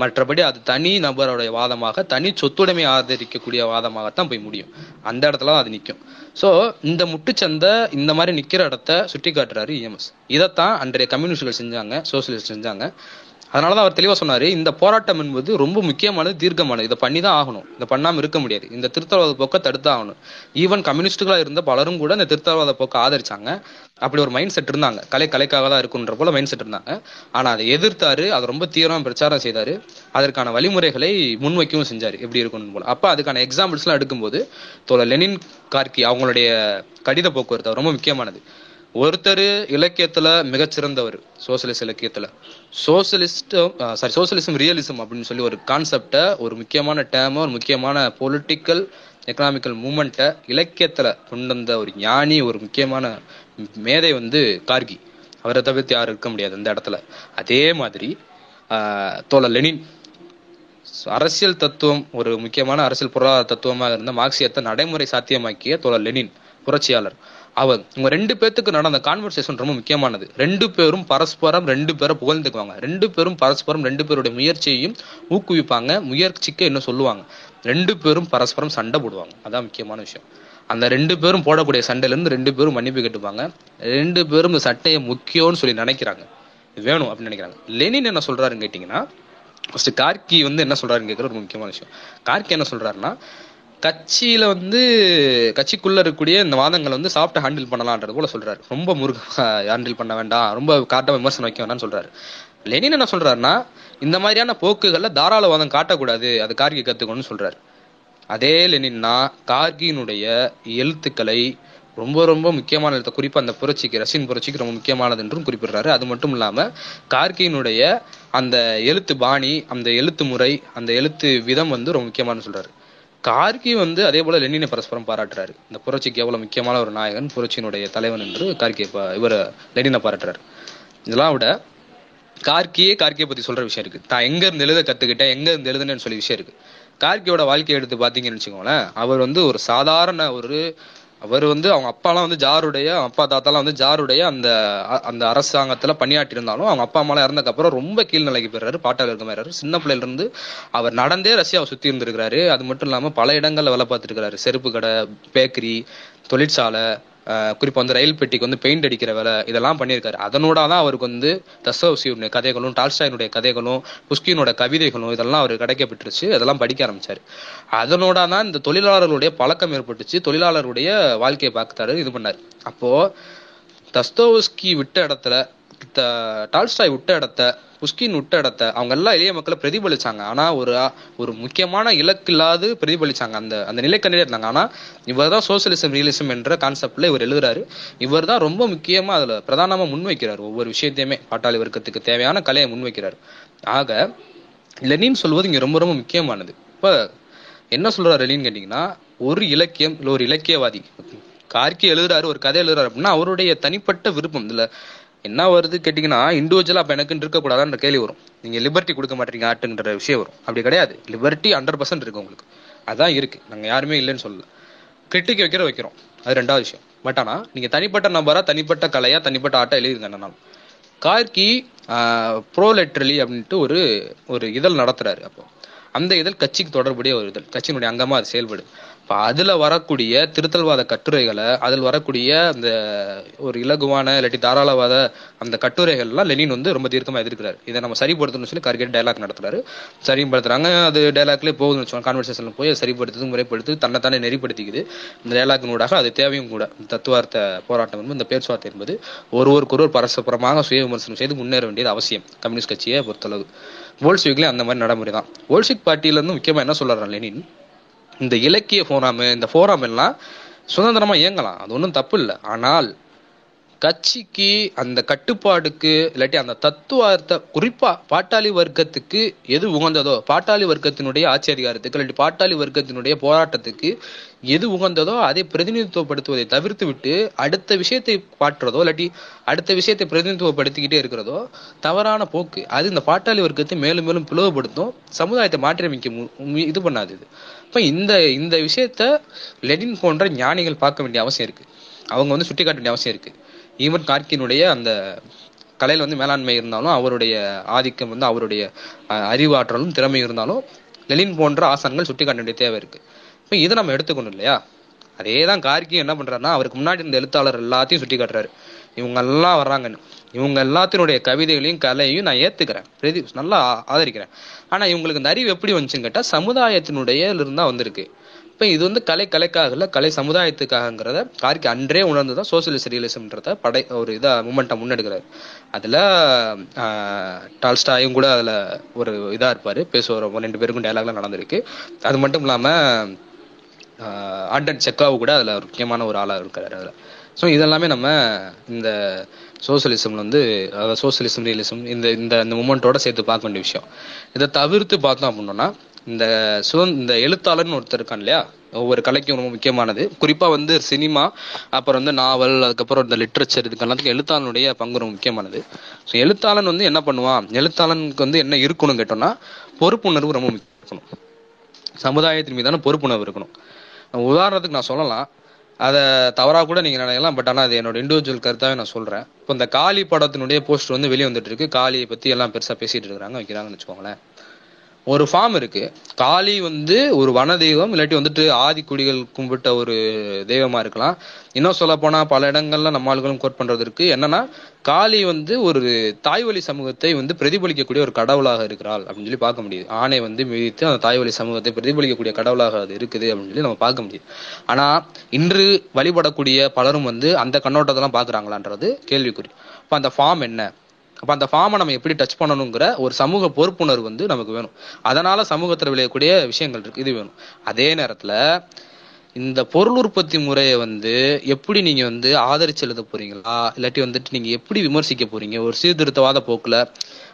மற்றபடி அது தனி நபருடைய வாதமாக தனி சொத்துடைமை ஆதரிக்கக்கூடிய வாதமாகத்தான் போய் முடியும். அந்த இடத்துல தான் அது நிற்கும் ஸோ இந்த முட்டுச்சந்தை இந்த மாதிரி நிற்கிற இடத்த சுட்டி காட்டுறாரு இஎம்எஸ் இதைத்தான் அன்றைய கம்யூனிஸ்டுகள் செஞ்சாங்க சோசியலிஸ்ட் செஞ்சாங்க. அதனாலதான் அவர் தெளிவா சொன்னாரு இந்த போராட்டம் என்பது ரொம்ப முக்கியமானது தீர்க்கமானது. இதை பண்ணி தான் ஆகணும். இதை பண்ணாம இருக்க முடியாது. இந்த திருத்தரவாத போக்கை தடுத்து ஆகணும் ஈவன் கம்யூனிஸ்டுகளா இருந்த பலரும் கூட இந்த திருத்தரவாத போக்கை ஆதரிச்சாங்க. அப்படி ஒரு மைண்ட் செட் இருந்தாங்க. கலை கலைக்காக தான் இருக்குன்ற போல மைண்ட் செட் இருந்தாங்க. ஆனா அதை எதிர்த்தாரு. அதை ரொம்ப தீவிரமா பிரச்சாரம் செய்தாரு. அதற்கான வழிமுறைகளை முன்வைக்கவும் செஞ்சாரு. எப்படி இருக்கணும் போல. அப்ப அதுக்கான எக்ஸாம்பிள்ஸ் எல்லாம் எடுக்கும்போது தோழர் லெனின் கார்கி அவங்களுடைய கடித போக்குவரத்து ரொம்ப முக்கியமானது. ஒருத்தர் இலக்கியத்தில் மிகச்சிறந்தவர் சோசியலிஸ்ட் இலக்கியத்தில். சோசியலிஸ்ட் சாரி சோசியலிசம் ரியலிசம் அப்படின்னு சொல்லி ஒரு கான்செப்டை ஒரு முக்கியமான டேம ஒரு முக்கியமான பொலிட்டிக்கல் எக்கனாமிக்கல் மூமெண்ட்டை இலக்கியத்தில் கொண்டு வந்த ஒரு ஞானி ஒரு முக்கியமான மேதை வந்து கார்கி. அவரை தவிர்த்து யாரும் இருக்க முடியாது இந்த இடத்துல. அதே மாதிரி தோழ தோழர் லெனின். அரசியல் தத்துவம் ஒரு முக்கியமான அரசியல் பொருளாதார தத்துவமாக இருந்த மார்க்சியத்தை நடைமுறை சாத்தியமாக்கிய தோழர் லெனின் புரட்சியாளர். அவர் இவங்க ரெண்டு பேர்த்துக்கு நடந்த கான்வர்சேஷன் ரொம்ப முக்கியமானது. ரெண்டு பேரும் பரஸ்பரம் ரெண்டு பேரை புகழ்ந்துக்குவாங்க. ரெண்டு பேரும் பரஸ்பரம் ரெண்டு பேருடைய முயற்சியையும் ஊக்குவிப்பாங்க. முயற்சிக்க என்ன சொல்லுவாங்க? ரெண்டு பேரும் பரஸ்பரம் சண்டை போடுவாங்க. அதான் முக்கியமான விஷயம். அந்த ரெண்டு பேரும் போடக்கூடிய சண்டையிலேருந்து ரெண்டு பேரும் மன்னிப்பு கேட்டுப்பாங்க. ரெண்டு பேரும் இந்த சட்டையை முக்கியம்னு சொல்லி நினைக்கிறாங்க. வேணும் அப்படின்னு நினைக்கிறாங்க. லெனின் என்ன சொல்றாருன்னு கேட்டீங்கன்னா ஃபர்ஸ்ட் கார்கி வந்து என்ன சொல்றாருன்னு கேட்குற ஒரு முக்கியமான விஷயம். கார்கி என்ன சொல்றாருன்னா கட்சியில வந்து கட்சிக்குள்ள இருக்கக்கூடிய இந்த வாதங்களை வந்து சாஃப்டா ஹேண்டில் பண்ணலாம்ன்றது போல சொல்றாரு. ரொம்ப முருக ஹேண்டில் பண்ண வேண்டாம் ரொம்ப காட்ட விமர்சனம் வைக்க வேண்டாம்னு சொல்றாரு. லெனின் என்ன சொல்றாருன்னா இந்த மாதிரியான போக்குகள்ல தாராளவாதம் காட்டக்கூடாது அது கார்கி கத்துக்கணும்னு சொல்றாரு. அதே லெனின்னா கார்கியினுடைய எழுத்துக்களை ரொம்ப ரொம்ப முக்கியமான எழுத்த குறிப்பா அந்த புரட்சிக்கு ரஷ்யன் புரட்சிக்கு ரொம்ப முக்கியமானது என்றும் குறிப்பிடுறாரு. அது மட்டும் இல்லாம கார்கியினுடைய அந்த எழுத்து பாணி அந்த எழுத்து முறை அந்த எழுத்து விதம் வந்து ரொம்ப முக்கியமானு சொல்றாரு. கார்கி வந்து அதே போல லெனினை பரஸ்பரம் பாராட்டுறாரு. இந்த புரட்சிக்கு எவ்வளவு முக்கியமான ஒரு நாயகன் புரட்சியினுடைய தலைவன் என்று கார்கே இவர் லெனினை பாராட்டுறாரு. இதெல்லாம் விட கார்கியே கார்கியை பத்தி சொல்ற விஷயம் இருக்கு. தான் எங்க இருந்து எழுத கத்துக்கிட்டேன் எங்க இருந்து எழுதுனேன்னு சொல்லி விஷயம் இருக்கு. கார்கியோட வாழ்க்கையை எடுத்து பாத்தீங்கன்னு வச்சுக்கோங்களேன் அவர் வந்து ஒரு சாதாரண ஒரு அவர் வந்து அவங்க அப்பாலாம் வந்து ஜாருடைய அப்பா தாத்தாலாம் வந்து ஜாருடைய அந்த அ- அந்த அரசாங்கத்துல பணியாற்றி இருந்தாலும் அவங்க அப்பா அம்மாலாம் இறந்ததுக்கு அப்புறம் ரொம்ப கீழ்நிலைக்கு போயிடுறாரு பாட்டாளர் இருக்க மாதிரி சின்ன பிள்ளையில இருந்து அவர் நடந்தே ரஷ்யாவை சுத்தி இருந்திருக்கிறாரு. அது மட்டும் இல்லாம பல இடங்கள்ல வேலை பார்த்துருக்கிறாரு செருப்பு கடை பேக்கரி தொழிற்சாலை குறிப்பாக வந்து ரயில் பெட்டிக்கு வந்து பெயிண்ட் அடிக்கிற வேலை இதெல்லாம் பண்ணியிருக்காரு. அதனோட தான் அவருக்கு வந்து தசோசியுடைய கதைகளும் டால்ஸ்டாயினுடைய கதைகளும் புஷ்கினோட கவிதைகளும் இதெல்லாம் அவருக்கு கிடைக்கப்பட்டுருச்சு அதெல்லாம் படிக்க ஆரம்பிச்சார். அதனோட தான் இந்த தொழிலாளர்களுடைய பழக்கம் ஏற்பட்டுச்சு. தொழிலாளருடைய வாழ்க்கையை பார்த்தாரு இது பண்ணார். அப்போது தஸ்தோஸ்கி விட்ட இடத்துல த- டால்ஸ்டாய் விட்ட இடத்த புஷ்கின் உட்டடத்தை அவங்க எல்லாம் எளிய மக்களை பிரதிபலிச்சாங்க. ஆனா ஒரு ஒரு முக்கியமான இலக்கு இல்லாது பிரதிபலிச்சாங்க. அந்த அந்த நிலைக்கண்ணிலே இருந்தாங்க. ஆனா இவர் தான் சோசியலிசம் ரியலிசம் என்ற கான்செப்ட்ல இவர் எழுதுறாரு. இவர் தான் ரொம்ப முக்கியமா அதுல பிரதானமா முன்வைக்கிறார். ஒவ்வொரு விஷயத்தையுமே பாட்டாளி வர்க்கத்துக்கு தேவையான கலையை முன்வைக்கிறார். ஆக லெனின் சொல்வது இங்க ரொம்ப ரொம்ப முக்கியமானது. இப்ப என்ன சொல்றாரு லெனின் கேட்டீங்கன்னா ஒரு இலக்கியம் இல்ல ஒரு இலக்கியவாதி கார்கி எழுதுறாரு ஒரு கதை எழுதுறாரு அப்படின்னா அவருடைய தனிப்பட்ட விருப்பம் இதுல என்ன வருது கேட்டிங்கன்னா இண்டிவிஜுவலாக அப்போ எனக்குன்னு இருக்கக்கூடாதான்ற கேள்வி வரும். நீங்கள் லிபர்ட்டி கொடுக்க மாட்டீங்க ஆட்டுன்ற விஷயம் வரும். அப்படி கிடையாது. லிபர்ட்டி ஹண்ட்ரட் பர்சன்ட் இருக்குது உங்களுக்கு. அதான் இருக்குது நாங்கள் யாருமே இல்லைன்னு சொல்லல. கிரிட்டிக் வைக்கிற வைக்கிறோம். அது ரெண்டாவது விஷயம். பட் ஆனால் நீங்கள் தனிப்பட்ட நபராக தனிப்பட்ட கலையாக தனிப்பட்ட ஆட்டாக எழுதிருங்க என்னன்னாலும் கார்கி ப்ரோலெட்ரலி அப்படின்ட்டு ஒரு ஒரு இதழ் நடத்துகிறாரு அப்போ. அந்த இதழ் கட்சிக்கு தொடர்புடைய ஒரு இதழ். கட்சியினுடைய அங்கமாக அது செயல்படுது. இப்போ அதில் வரக்கூடிய திருத்தல்வாத கட்டுரைகளை அதில் வரக்கூடிய அந்த ஒரு இலகுவான இல்லாட்டி தாராளவாத அந்த கட்டுரைகள்லாம் லெனின் வந்து ரொம்ப தீர்க்கமாக எதிர்க்கிறார். இதை நம்ம சரிப்படுத்தணும்னு சொல்லி கார்கே டயலாக் நடத்துறாரு. சரிப்படுத்துறாங்க. அது டைலாக்லேயே போகுதுன்னு வச்சுக்கோங்க. கான்வர்சேஷனில் போய் அதை சரிப்படுத்துது முறைப்படுத்தி தன்னைத்தானே நெறிப்படுத்திக்குது. இந்த டைலாக்கினூடாக அது தேவையும் கூட. தத்துவார்த்த போராட்டம் என்பது இந்த பேச்சுவார்த்தை என்பது ஒருவருக்கொருவர் பரஸ்பரமாக சுய விமர்சனம் செய்து முன்னேற வேண்டியது அவசியம். கம்யூனிஸ்ட் கட்சியை பொறுத்தளவு. வோல்ஸ்விக்லேயும் அந்த மாதிரி நடைமுறை தான் வோல்ஸ்விக் பார்ட்டியிலேருந்து முக்கியமாக என்ன சொல்கிறார் லெனின்? இந்த இலக்கிய ஃபோராமு இந்த ஃபோராம் எல்லாம் சுதந்திரமா இயங்கலாம். அது ஒன்றும் தப்பு இல்லை. ஆனால் கட்சிக்கு அந்த கட்டுப்பாடுக்கு இல்லாட்டி அந்த தத்துவார்த்த குறிப்பா பாட்டாளி வர்க்கத்துக்கு எது உகந்ததோ பாட்டாளி வர்க்கத்தினுடைய ஆட்சி அதிகாரத்துக்கு இல்லாட்டி பாட்டாளி வர்க்கத்தினுடைய போராட்டத்துக்கு எது உகந்ததோ அதை பிரதிநிதித்துவப்படுத்துவதை தவிர்த்து விட்டு அடுத்த விஷயத்தை பாட்டுறதோ இல்லாட்டி அடுத்த விஷயத்தை பிரதிநிதித்துவப்படுத்திக்கிட்டே இருக்கிறதோ தவறான போக்கு. அது இந்த பாட்டாளி வர்க்கத்தை மேலும் மேலும் பிளவுபடுத்தும். சமுதாயத்தை மாற்றியமைக்க மு- இது பண்ணாது இது. அப்போ இந்த இந்த விஷயத்த லெனின் போன்ற ஞானிகள் பார்க்க வேண்டிய அவசியம் இருக்கு. அவங்க வந்து சுட்டி காட்ட வேண்டிய அவசியம் இருக்கு. ஈவன் கார்கினுடைய அந்த கலையில் வந்து மேலாண்மை இருந்தாலும் அவருடைய ஆதிக்கம் வந்து அவருடைய அறிவாற்றலும் திறமை இருந்தாலும் லெனின் போன்ற ஆசான்கள் சுட்டி காட்ட வேண்டிய தேவை இருக்கு. இப்போ இதை நம்ம எடுத்துக்கணும் இல்லையா? அதே தான் கார்கி என்ன பண்றாருன்னா அவருக்கு முன்னாடி இருந்த எழுத்தாளர் எல்லாத்தையும் சுட்டி காட்டுறாரு இவங்க எல்லாம் வர்றாங்கன்னு. இவங்க எல்லாத்தினுடைய கவிதைகளையும் கலையையும் நான் ஏத்துக்கிறேன். பிரதி நல்லா ஆதரிக்கிறேன். ஆனா இவங்களுக்கு இந்த அறிவு எப்படி வந்துச்சுன்னு கேட்டா சமுதாயத்தினுடைய இருந்தா வந்திருக்கு. இப்ப இது வந்து கலை கலைக்காக இல்ல கலை சமுதாயத்துக்காகங்கிறத கார்கி அன்றே உணர்ந்துதான் சோசியலிஸ்ட் ரியலிசம்ன்றத படை ஒரு இதா மூமெண்ட்டை முன்னெடுக்கிறாரு. அதுல டால்ஸ்டாயும் கூட அதுல ஒரு இதா இருப்பாரு. பேசுவார் ரெண்டு பேருக்கும் டயலாக்லாம் நடந்திருக்கு. அது மட்டும் இல்லாம ஆண்டன் செக்காவு கூட அதுல ஒரு முக்கியமான ஒரு ஆளா இருக்காரு அதுல. ஸோ இதெல்லாமே நம்ம இந்த சோசியலிசம்ல வந்து அதாவது சோசியலிசம் ரியலிசம் இந்த இந்த இந்த மூமெண்ட்டோட சேர்த்து பார்க்க வேண்டிய விஷயம். இதை தவிர்த்து பார்த்தோம் அப்படின்னோம்னா இந்த சுதந் இந்த எழுத்தாளர்னு ஒருத்தர் இருக்கான் இல்லையா? ஒவ்வொரு கலைக்கும் ரொம்ப முக்கியமானது. குறிப்பா வந்து சினிமா அப்புறம் வந்து நாவல் அதுக்கப்புறம் இந்த லிட்ரேச்சர் இதுக்கெல்லாத்துக்கும் எழுத்தாளனுடைய பங்கு ரொம்ப முக்கியமானது. ஸோ எழுத்தாளன் வந்து என்ன பண்ணுவான்? எழுத்தாளனுக்கு வந்து என்ன இருக்கணும்னு கேட்டோம்னா பொறுப்புணர்வு ரொம்ப முக்கியம். இருக்கணும் சமுதாயத்தின் மீதான பொறுப்புணர்வு இருக்கணும். உதாரணத்துக்கு நான் சொல்லலாம். அதை தவறாக கூட நீங்க நினைக்கலாம் பட் ஆனால் அது என்னோட இண்டிவிஜுவல் கருத்தாவே நான் சொல்றேன். இப்போ இந்த காளி படத்தினுடைய போஸ்டர் வந்து வெளியே வந்துட்டு இருக்கு. காளியை பத்தி எல்லாம் பெருசா பேசிட்டு இருக்காங்க வைக்கிறாங்கன்னு வச்சுக்கோங்களேன். ஒரு ஃபார்ம் இருக்கு. காளி வந்து ஒரு வன தெய்வம் இல்லாட்டி வந்துட்டு ஆதி குடிகள் கும்பிட்ட ஒரு தெய்வமா இருக்கலாம். இன்னும் சொல்ல போனா பல இடங்கள்ல நம்ம ஆளுகளும் கோட் பண்றது இருக்கு. என்னன்னா காளி வந்து ஒரு தாய்வழி சமூகத்தை வந்து பிரதிபலிக்கக்கூடிய ஒரு கடவுளாக இருக்கிறாள் அப்படின்னு சொல்லி பார்க்க முடியுது. ஆணை வந்து மிதித்து அந்த தாய்வழி சமூகத்தை பிரதிபலிக்கக்கூடிய கடவுளாக அது இருக்குது அப்படின்னு சொல்லி நம்ம பார்க்க முடியுது. ஆனா இன்று வழிபடக்கூடிய பலரும் வந்து அந்த கண்ணோட்டத்தெல்லாம் பாக்குறாங்களான்றது கேள்விக்குறி. அப்ப அந்த ஃபார்ம் என்ன? அப்போ அந்த ஃபார்மை நம்ம எப்படி டச் பண்ணணுங்கிற ஒரு சமூக பொறுப்புணர்வு வந்து நமக்கு வேணும். அதனால சமூகத்தில் விளையக்கூடிய விஷயங்கள் இருக்கு. இது வேணும். அதே நேரத்தில் இந்த பொருள் உற்பத்தி முறையை வந்து எப்படி நீங்க வந்து ஆதரிச்சு எழுத போறீங்களா? இல்லாட்டி வந்துட்டு நீங்க எப்படி விமர்சிக்க போறீங்க? ஒரு சீர்திருத்தவாத போக்குல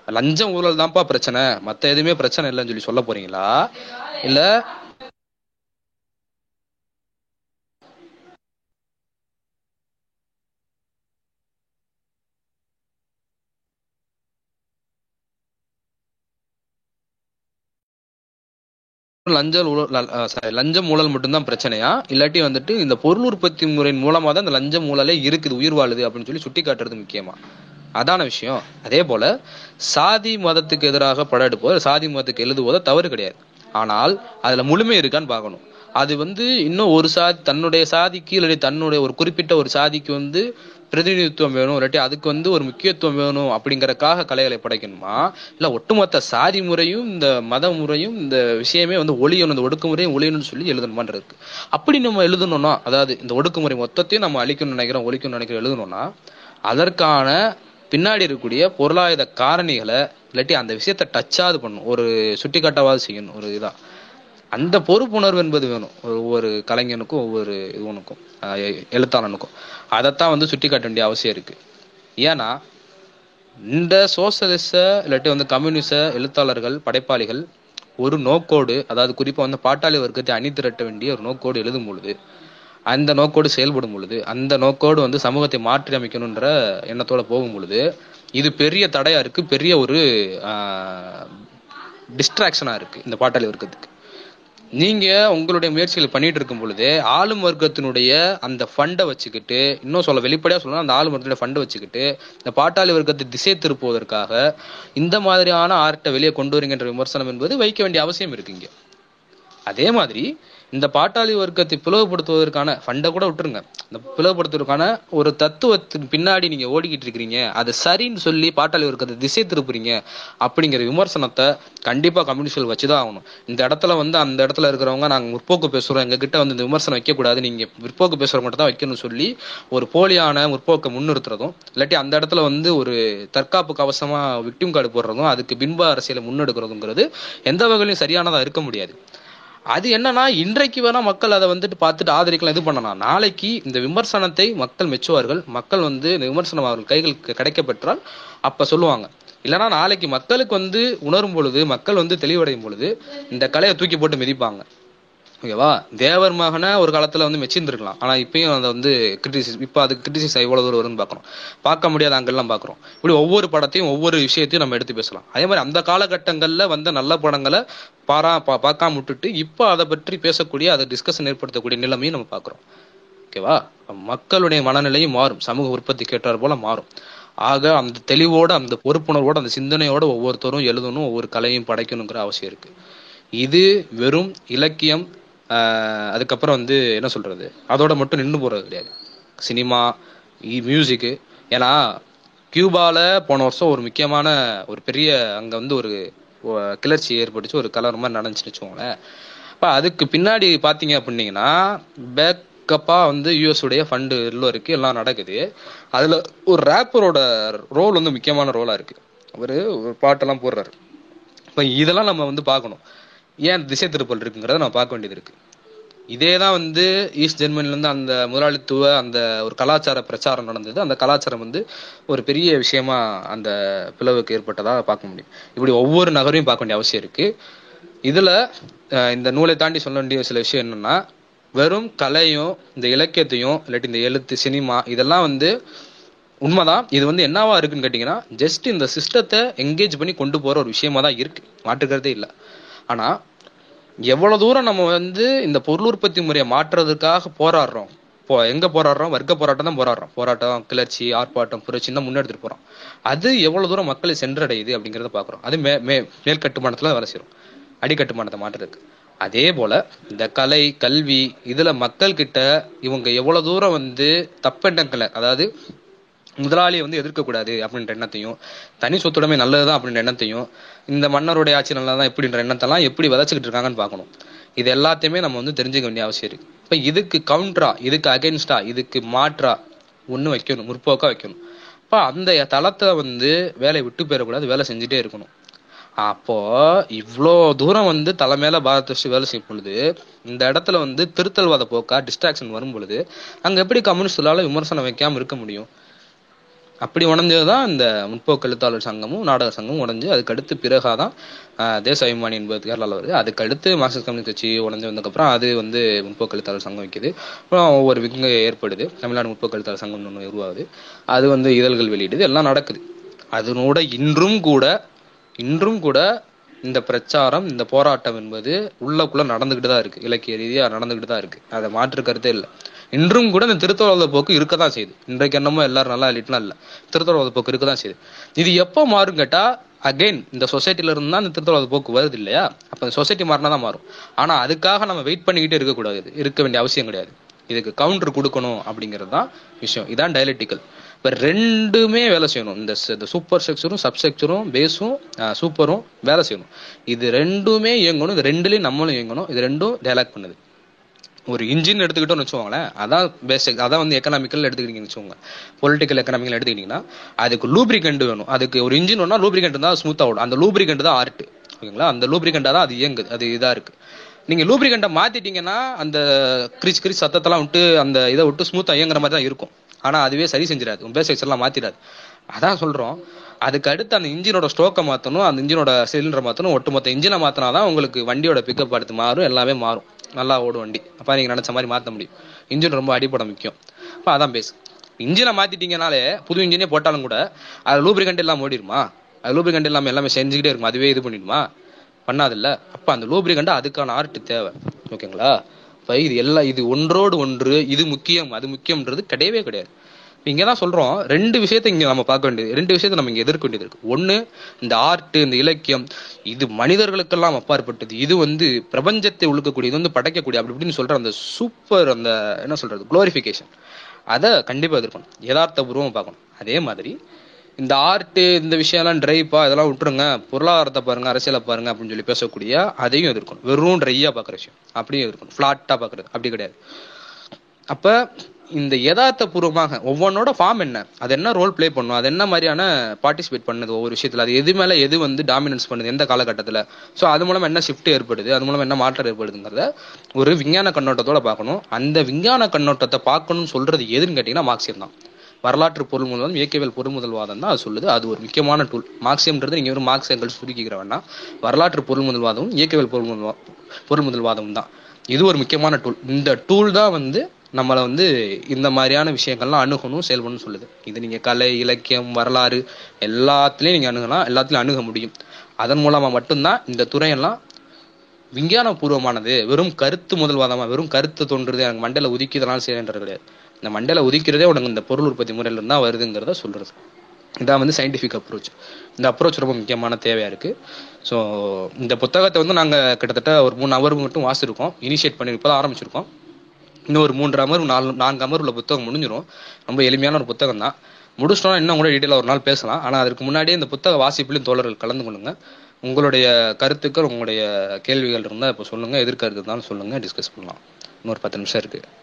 லஞ்சம் ஊழல் தான்ப்பா பிரச்சனை. மற்ற எதுவுமே பிரச்சனை இல்லைன்னு சொல்லி சொல்ல போறீங்களா? இல்லை லஞ்சம் ஊழல் லஞ்சம் ஊழல் மட்டும்தான் பிரச்சனையா? இல்லாட்டி வந்துட்டு இந்த பொருள் உற்பத்தி முறையின் மூலமா தான் இந்த லஞ்சம் ஊழலே இருக்குது உயிர் வாழுது அப்படின்னு சொல்லி சுட்டி காட்டுறது முக்கியமா? அதான விஷயம். அதே போல சாதி மதத்துக்கு எதிராக படம் எடுப்போது சாதி மதத்துக்கு எழுதுவதோ தவறு கிடையாது. ஆனால் அதுல முழுமை இருக்கான்னு பார்க்கணும். அது வந்து இன்னும் ஒரு சாதி தன்னுடைய சாதிக்கு இல்லாட்டி தன்னுடைய ஒரு குறிப்பிட்ட ஒரு சாதிக்கு வந்து பிரதிநிதித்துவம் வேணும் இல்லாட்டி அதுக்கு வந்து ஒரு முக்கியத்துவம் வேணும் அப்படிங்கறக்காக கலைகளை படைக்கணுமா? இல்ல ஒட்டுமொத்த சாதி முறையும் இந்த மத முறையும் இந்த விஷயமே வந்து ஒளியணும் இந்த ஒடுக்குமுறையும் ஒளியணும்னு சொல்லி எழுதணுமான்னு இருக்கு அப்படி நம்ம எழுதணும்னா அதாவது இந்த ஒடுக்குமுறை மொத்தத்தையும் நம்ம அழிக்கணும்னு நினைக்கிறோம் ஒழிக்கணும்னு நினைக்கிறோம் எழுதணும்னா அதற்கான பின்னாடி இருக்கக்கூடிய பொருளாதார காரணிகளை இல்லாட்டி அந்த விஷயத்தை டச்சாவது பண்ணும் ஒரு சுட்டிக்காட்டவாது செய்யணும் ஒரு இதா. அந்த பொறுப்புணர்வு என்பது வேணும். ஒவ்வொரு கலைஞனுக்கும் ஒவ்வொரு இதுவனுக்கும் எழுத்தாளனுக்கும். அதைத்தான் வந்து சுட்டி காட்ட வேண்டிய அவசியம் இருக்கு. ஏன்னா இந்த சோசலிச இல்லாட்டி வந்து கம்யூனிச எழுத்தாளர்கள் படைப்பாளிகள் ஒரு நோக்கோடு அதாவது குறிப்பா வந்து பாட்டாளி வர்க்கத்தை அணி திரட்ட வேண்டிய ஒரு நோக்கோடு எழுதும் பொழுது அந்த நோக்கோடு செயல்படும் பொழுது அந்த நோக்கோடு வந்து சமூகத்தை மாற்றி அமைக்கணுன்ற எண்ணத்தோட போகும் பொழுது இது பெரிய தடையா இருக்கு பெரிய ஒரு டிஸ்ட்ராக்ஷனா இருக்கு இந்த பாட்டாளி வர்க்கத்துக்கு. நீங்க உங்களுடைய முயற்சிகளை பண்ணிட்டு இருக்கும் பொழுது ஆளும் வர்க்கத்தினுடைய அந்த ஃபண்டை வச்சுக்கிட்டு இன்னும் சொல்ல வெளிப்படையா சொல்லணும் அந்த ஆளும் வர்க்கத்துடைய ஃபண்டை வச்சுக்கிட்டு இந்த பாட்டாளி வர்க்கத்தை திசை திருப்புவதற்காக இந்த மாதிரியான ஆர்ட்டை வெளியே கொண்டு வரீங்கன்ற விமர்சனம் என்பது வைக்க வேண்டிய அவசியம் இருக்கு இங்க. அதே மாதிரி இந்த பாட்டாளி வர்க்கத்தை பிளவுபடுத்துவதற்கான ஃபண்டை கூட விட்டுருங்க. இந்த பிளவுபடுத்துவதற்கான ஒரு தத்துவத்தின் பின்னாடி நீங்க ஓடிக்கிட்டு இருக்கிறீங்க. அது சரின்னு சொல்லி பாட்டாளி வர்க்கத்தை திசை திருப்புறீங்க அப்படிங்கிற விமர்சனத்தை கண்டிப்பா கம்யூனிஸ்ட்கள் வச்சுதான் ஆகணும். இந்த இடத்துல வந்து அந்த இடத்துல இருக்கிறவங்க நாங்க முற்போக்கு பேசுறோம். எங்க கிட்ட வந்து இந்த விமர்சனம் வைக்கக்கூடாது. நீங்க முற்போக்கு பேசுறவங்க மட்டும் தான் வைக்கணும்னு சொல்லி ஒரு போலியான முற்போக்கை முன்னிறுத்துறதும் இல்லாட்டி அந்த இடத்துல வந்து ஒரு தற்காப்பு கவசமா விக்டிம் கார்டு போடுறதும் அதுக்கு பின்ப அரசியலை முன்னெடுக்கிறதுங்கிறது எந்த வகையிலும் சரியானதா இருக்க முடியாது. அது என்னன்னா இன்றைக்கு வேணா மக்கள் அதை வந்துட்டு பார்த்துட்டு ஆதரிக்கலாம் இது பண்ணலாம். நாளைக்கு இந்த விமர்சனத்தை மக்கள் மெச்சுவார்கள். மக்கள் வந்து இந்த விமர்சனம் அவர்கள் கைகளுக்கு கிடைக்க பெற்றால் அப்ப சொல்லுவாங்க. இல்லைன்னா நாளைக்கு மக்களுக்கு வந்து உணரும் பொழுது மக்கள் வந்து தெளிவடையும் பொழுது இந்த கலையை தூக்கி போட்டு மிதிப்பாங்க. ஓகேவா? தேவர் மகனை ஒரு காலத்தில் வந்து மெச்சிருந்துருக்கலாம் ஆனால் இப்பயும் அதை வந்து கிரிட்டிசிஸ் இப்போ அது கிரிட்டிசிஸ் எவ்வளோ தூரம் வரும்னு பார்க்குறோம் பார்க்க முடியாத அங்கெல்லாம் பார்க்குறோம் இப்படி ஒவ்வொரு படத்தையும் ஒவ்வொரு விஷயத்தையும் நம்ம எடுத்து பேசலாம். அதே மாதிரி அந்த காலகட்டங்களில் வந்த நல்ல படங்களை பாரா பா- பார்க்காம விட்டுட்டு இப்போ அதை பற்றி பேசக்கூடிய அதை டிஸ்கஷன் ஏற்படுத்தக்கூடிய நிலைமையும் நம்ம பார்க்குறோம் ஓகேவா? மக்களுடைய மனநிலையும் மாறும். சமூக உற்பத்தி கேட்டார் போல மாறும். ஆக அந்த தெளிவோட அந்த பொறுப்புணர்வோட அந்த சிந்தனையோட ஒவ்வொருத்தரும் எழுதணும் ஒவ்வொரு கலையும் படைக்கணுங்கிற அவசியம் இருக்கு. இது வெறும் இலக்கியம் அதுக்கப்புறம் வந்து என்ன சொல்கிறது அதோட மட்டும் நின்று போகிறது கிடையாது. சினிமா மியூசிக்கு ஏன்னா கியூபாவில் போன வருஷம் ஒரு முக்கியமான ஒரு பெரிய அங்கே வந்து ஒரு கிளர்ச்சி ஏற்பட்டுச்சு. ஒரு கலர் மாதிரி நடந்துச்சுன்னு வச்சுக்கோங்களேன். இப்போ அதுக்கு பின்னாடி பார்த்தீங்க அப்படின்னீங்கன்னா பேக்கப்பாக வந்து யூஎஸ் ஃபண்டு எல்லாம் இருக்குது எல்லாம் நடக்குது. அதில் ஒரு ரேப்பரோட ரோல் வந்து முக்கியமான ரோலாக இருக்குது அவர் ஒரு பாட்டெல்லாம் போடுறாரு. இப்போ இதெல்லாம் நம்ம வந்து பார்க்கணும். ஏன் திசை திருப்பல் இருக்குங்கிறத நம்ம பார்க்க வேண்டியது இருக்கு. இதே தான் வந்து ஈஸ்ட் ஜெர்மனிலேருந்து அந்த முதலாளித்துவ அந்த ஒரு கலாச்சார பிரச்சாரம் நடந்தது. அந்த கலாச்சாரம் வந்து ஒரு பெரிய விஷயமா அந்த பிளவுக்கு ஏற்பட்டதாக பார்க்க முடியும். இப்படி ஒவ்வொரு நகரையும் பார்க்க வேண்டிய அவசியம் இருக்கு. இதில் இந்த நூலை தாண்டி சொல்ல வேண்டிய சில விஷயம் என்னென்னா வெறும் கலையும் இந்த இலக்கியத்தையும் இல்லாட்டி இந்த எழுத்து சினிமா இதெல்லாம் வந்து உண்மைதான். இது வந்து என்னவா இருக்குன்னு கேட்டிங்கன்னா ஜஸ்ட் இந்த சிஸ்டத்தை என்கேஜ் பண்ணி கொண்டு போகிற ஒரு விஷயமா தான் இருக்குது மாற்றுக்கிறதே இல்லை. ஆனால் எவ்வளோ தூரம் நம்ம வந்து இந்த பொருள் உற்பத்தி முறையை மாற்றுறதுக்காக போராடுறோம்? இப்போ எங்கே போராடுறோம்? வர்க்க போராட்டம் தான் போராடுறோம். போராட்டம் கிளர்ச்சி ஆர்ப்பாட்டம் புரட்சி தான் முன்னெடுத்துட்டு போகிறோம் அது எவ்வளோ தூரம் மக்களை சென்றடையுது அப்படிங்கிறத பார்க்குறோம். அது மே மே மேல்கட்டுமானத்தில் வேலை செய்யறோம் அடிக்கட்டுமானத்தை மாற்றுறதுக்கு. அதே போல இந்த கலை கல்வி இதுல மக்கள்கிட்ட இவங்க எவ்வளவு தூரம் வந்து தப்பெண்ணங்களை அதாவது முதலாளியை வந்து எதிர்க்கக்கூடாது அப்படின்ற எண்ணத்தையும் தனி சொத்துடைமை நல்லதுதான் அப்படின்ற எண்ணத்தையும் இந்த மன்னருடைய ஆட்சி நல்லதான் எப்படின்ற எண்ணத்தெல்லாம் எப்படி விதைச்சிக்கிட்டு இருக்காங்கன்னு பார்க்கணும். இது எல்லாத்தையுமே நம்ம வந்து தெரிஞ்சுக்க வேண்டிய அவசியம் இருக்கு. இப்போ இதுக்கு கவுண்டரா இதுக்கு அகைன்ஸ்டா இதுக்கு மாற்றா ஒன்று வைக்கணும் முற்போக்காக வைக்கணும். அப்போ அந்த தளத்தை வந்து வேலையை விட்டு போயிடக்கூடாது வேலை செஞ்சுட்டே இருக்கணும். அப்போ இவ்வளோ தூரம் வந்து தலை பாரத வச்சு வேலை செய்யும் பொழுது இந்த இடத்துல வந்து திருத்தல்வாத போக்கா டிஸ்ட்ராக்ஷன் வரும் பொழுது அங்கே எப்படி கம்யூனிஸ்டால விமர்சனம் வைக்காம இருக்க முடியும்? அப்படி உடஞ்சது தான் இந்த முற்போக்கு எழுத்தாளர் சங்கமும் நாடக சங்கமும் உடஞ்சு அதுக்கடுத்து பிறகாதான் தேச அபிமானி என்பது கேரளாவில் வருது. அதுக்கடுத்து மார்க்சிஸ்ட் கம்யூனிஸ்ட் கட்சி உடஞ்சு வந்ததுக்கப்புறம் அது வந்து முற்போக்கு எழுத்தாளர் சங்கம் வைக்குது. அப்புறம் ஒவ்வொரு விங்க ஏற்படுது. தமிழ்நாடு முற்போக்கு எழுத்தாளர் சங்கம் ஒன்று உருவாகுது. அது வந்து இதழ்கள் வெளியிடுது. எல்லாம் நடக்குது. அதனோட இன்றும் கூட இன்றும் கூட இந்த பிரச்சாரம் இந்த போராட்டம் என்பது உள்ளக்குள்ள நடந்துகிட்டு தான் இருக்கு. இலக்கிய ரீதியாக நடந்துகிட்டு தான் இருக்கு. அதை மாற்று கருத்தே இல்லை. இன்றும் கூட இந்த திருத்தொழில போக்கு இருக்க தான் செய்யுது. இன்றைக்கு என்னமோ எல்லாரும் நல்லா இல்லைட்டுலாம் இல்லை. திருத்தொழில போக்கு இருக்க தான் செய்யுது. இது எப்போ மாறும் கேட்டால் அகைன் இந்த சொசைட்டில இருந்து தான் இந்த திருத்தொழில போக்கு வருது இல்லையா? அப்போ இந்த சொசைட்டி மாறினா தான் மாறும். ஆனால் அதுக்காக நம்ம வெயிட் பண்ணிக்கிட்டே இருக்கக்கூடாது. இது. இருக்க வேண்டிய அவசியம் கிடையாது. இதுக்கு கவுண்டர் கொடுக்கணும் அப்படிங்கிறது தான் விஷயம். இதான் டயலெட்டிக்கல் இப்போ ரெண்டுமே வேலை செய்யணும். இந்த இந்த சூப்பர் ஸ்ட்ரக்சரும் சப்ஸ்ட்ரக்சரும் பேஸும் சூப்பரும் வேலை செய்யணும். இது ரெண்டுமே இயங்கணும். இது ரெண்டுலேயும் நம்மளும் இயங்கணும். இது ரெண்டும் டைலாக் பண்ணுது. ஒரு இன்ஜின் எடுத்துக்கிட்டோம்னு வச்சுக்கோங்களேன் அதான் பேசிக் அதான் வந்து எக்கனாமிக்கல் எடுத்துக்கிட்டீங்கன்னு வச்சுக்கோங்க. பொலிட்டிக்கல் எக்கனாமிக்கல் எடுத்துக்கிட்டீங்கன்னா அதுக்கு லூப்ரிகண்ட் வேணும். அதுக்கு ஒரு இன்ஜின் வேணும்னா லூப்ரிகண்ட் தான் ஸ்மூத்தாக ஓடும். அந்த லூப்ரிகண்ட் தான் ஆர்ட் ஓகேங்களா? அந்த லூப்ரிகண்டா தான் அது இயங்குது. அது இதாக இருக்கு. நீங்க லூப்ரிகண்டை மாத்திட்டீங்கன்னா அந்த கிரிச் கிரிச் சத்தத்தெல்லாம் விட்டு அந்த இதை விட்டு ஸ்மூத்தா இயங்குற மாதிரி தான் இருக்கும். ஆனா அதுவே சரி செஞ்சிடாது. உங்க பேசிக்ஸ் எல்லாம் மாத்திடாது. அதான் சொல்றோம். அதுக்கு அடுத்து அந்த இன்ஜினோட ஸ்டோக்கை மாத்தணும் அந்த இன்ஜினோட சிலிண்டரை மாத்தணும். ஒட்டுமொத்த இன்ஜினை மாத்தினாதான் உங்களுக்கு வண்டியோட பிக்கப் அடுத்து மாறும் எல்லாமே மாறும். நல்லா ஓடும் வண்டி. அப்போ நீங்கள் நினச்ச மாதிரி மாற்ற முடியும். இன்ஜின் ரொம்ப அடிப்படை முக்கியம். அப்போ அதான் பேஸ் இன்ஜினை மாற்றிட்டீங்கனாலே புது இன்ஜினே போட்டாலும் கூட அது லூப்ரிகண்ட் எல்லாம் ஓடிடுமா அது லூப்ரிகண்ட் இல்லாமல் எல்லாமே செஞ்சுக்கிட்டே இருக்கும். அதுவே இது பண்ணிடுமா? பண்ணாதில்ல. அப்போ அந்த லூப்ரிகண்ட் அதுக்கான ஆர்ட் தேவை. ஓகேங்களா இப்போ இது எல்லாம் இது ஒன்றோடு ஒன்று இது முக்கியம் அது முக்கியம்ன்றது கிடையவே கிடையாது. இங்கதான் சொல்றோம் ரெண்டு விஷயத்தை இங்க நம்ம பார்க்க வேண்டியது ரெண்டு விஷயத்தை நம்ம இங்க எதிர்க்க வேண்டியது இருக்கு. ஒண்ணு இந்த ஆர்ட் இந்த இலக்கியம் இது மனிதர்களுக்கெல்லாம் அப்பாற்பட்டது. இது வந்து பிரபஞ்சத்தை உழுக்கக்கூடிய இது வந்து படைக்கக்கூடிய அப்படி இப்படின்னு சொல்ற அந்த சூப்பர் அந்த என்ன சொல்றது குளோரிஃபிகேஷன் அதை கண்டிப்பா எதிர்க்கணும். யதார்த்த பூர்வமா பார்க்கணும். அதே மாதிரி இந்த ஆர்ட் இந்த விஷயம்லாம் ட்ரைப்பா இதெல்லாம் விட்டுருங்க. பொருளாதாரத்தை பாருங்க அரசியலை பாருங்க அப்படின்னு சொல்லி பேசக்கூடிய அதையும் எதிர்க்கணும். வெறும் ட்ரையா பாக்குற விஷயம். அப்படியும் எதிர்க்கணும். ஃபிளாட்டா பாக்குறது அப்படி கிடையாது. அப்ப இந்த யதார்த்த பூர்வமாக ஒவ்வொன்னோட ஃபார்ம் என்ன? அது என்ன ரோல் ப்ளே பண்ணும்? அது என்ன மாதிரியான பார்ட்டிசிபேட் பண்ணுது ஒவ்வொரு விஷயத்துல? அது எது மேல எது வந்து டாமினன்ஸ் பண்ணுது? எந்த காலகட்டத்தில்? ஸோ அது மூலம் என்ன ஷிஃப்ட் ஏற்படுது? அது மூலம் என்ன மாற்றம் ஏற்படுதுங்கிறத ஒரு விஞ்ஞான கண்ணோட்டத்தோட பார்க்கணும். அந்த விஞ்ஞான கண்ணோட்டத்தை பார்க்கணும்னு சொல்றது எதுன்னு கேட்டீங்கன்னா மார்க்சியம் தான். வரலாற்று பொருள் முதல்வாதம் இயக்கவியல் பொருள்முதல்வாதம் தான் அது சொல்லுது. அது ஒரு முக்கியமான டூல் மார்க்சியம்ன்றது நீங்கள் வெறும் மார்க்ஸ் எங்கள் சுருக்கிக்கிற வேண்டாம். வரலாற்று பொருள் முதல்வாதமும் இயக்கவியல் பொருள் முதல்வா பொருள் முதல்வாதமும் தான். இது ஒரு முக்கியமான டூல் இந்த டூல் தான் வந்து நம்மளை வந்து இந்த மாதிரியான விஷயங்கள்லாம் அணுகணும் செயல்படணும்னு சொல்லுது. இது நீங்கள் கலை இலக்கியம் வரலாறு எல்லாத்துலேயும் நீங்கள் அணுகலாம் எல்லாத்துலேயும் அணுக முடியும். அதன் மூலமாக மட்டும்தான் இந்த துறையெல்லாம் விஞ்ஞான பூர்வமானது வெறும் கருத்து முதல்வாதமாக வெறும் கருத்து தோன்றுறது எனக்கு மண்டல உதிக்கிறதுனால செய்யறது கிடையாது. இந்த மண்டையில உதிக்கிறதே உனக்கு இந்த பொருள் உற்பத்தி முறையிலிருந்து தான் வருதுங்கிறத சொல்கிறது இதான் வந்து சயின்டிஃபிக் அப்ரோச் இந்த அப்ரோச் ரொம்ப முக்கியமான தேவையாக இருக்குது ஸோ இந்த புத்தகத்தை வந்து நாங்கள் கிட்டத்தட்ட ஒரு மூணு அவர் மட்டும் வாசிருக்கோம் இனிஷியேட் பண்ணி இப்பதான் ஆரம்பிச்சிருக்கோம். இன்னும் ஒரு மூன்று அமர்வு நாலு நான்கு அமர்வுல புத்தகம் முடிஞ்சிடும் ரொம்ப எளிமையான ஒரு புத்தகம் தான் முடிச்சிட்டோம்னா இன்னும் கூட டீட்டெயிலாக ஒரு நாள் பேசலாம். ஆனால் அதுக்கு முன்னாடியே இந்த புத்தக வாசிப்பிலும் தோழர்கள் கலந்து கொள்ளுங்க. உங்களுடைய கருத்துக்கள் உங்களுடைய கேள்விகள் இருந்தால் இப்போ சொல்லுங்கள் எதிர்கருத்து இருந்தாலும் சொல்லுங்கள் டிஸ்கஸ் பண்ணலாம். இன்னொரு பத்து நிமிஷம் இருக்குது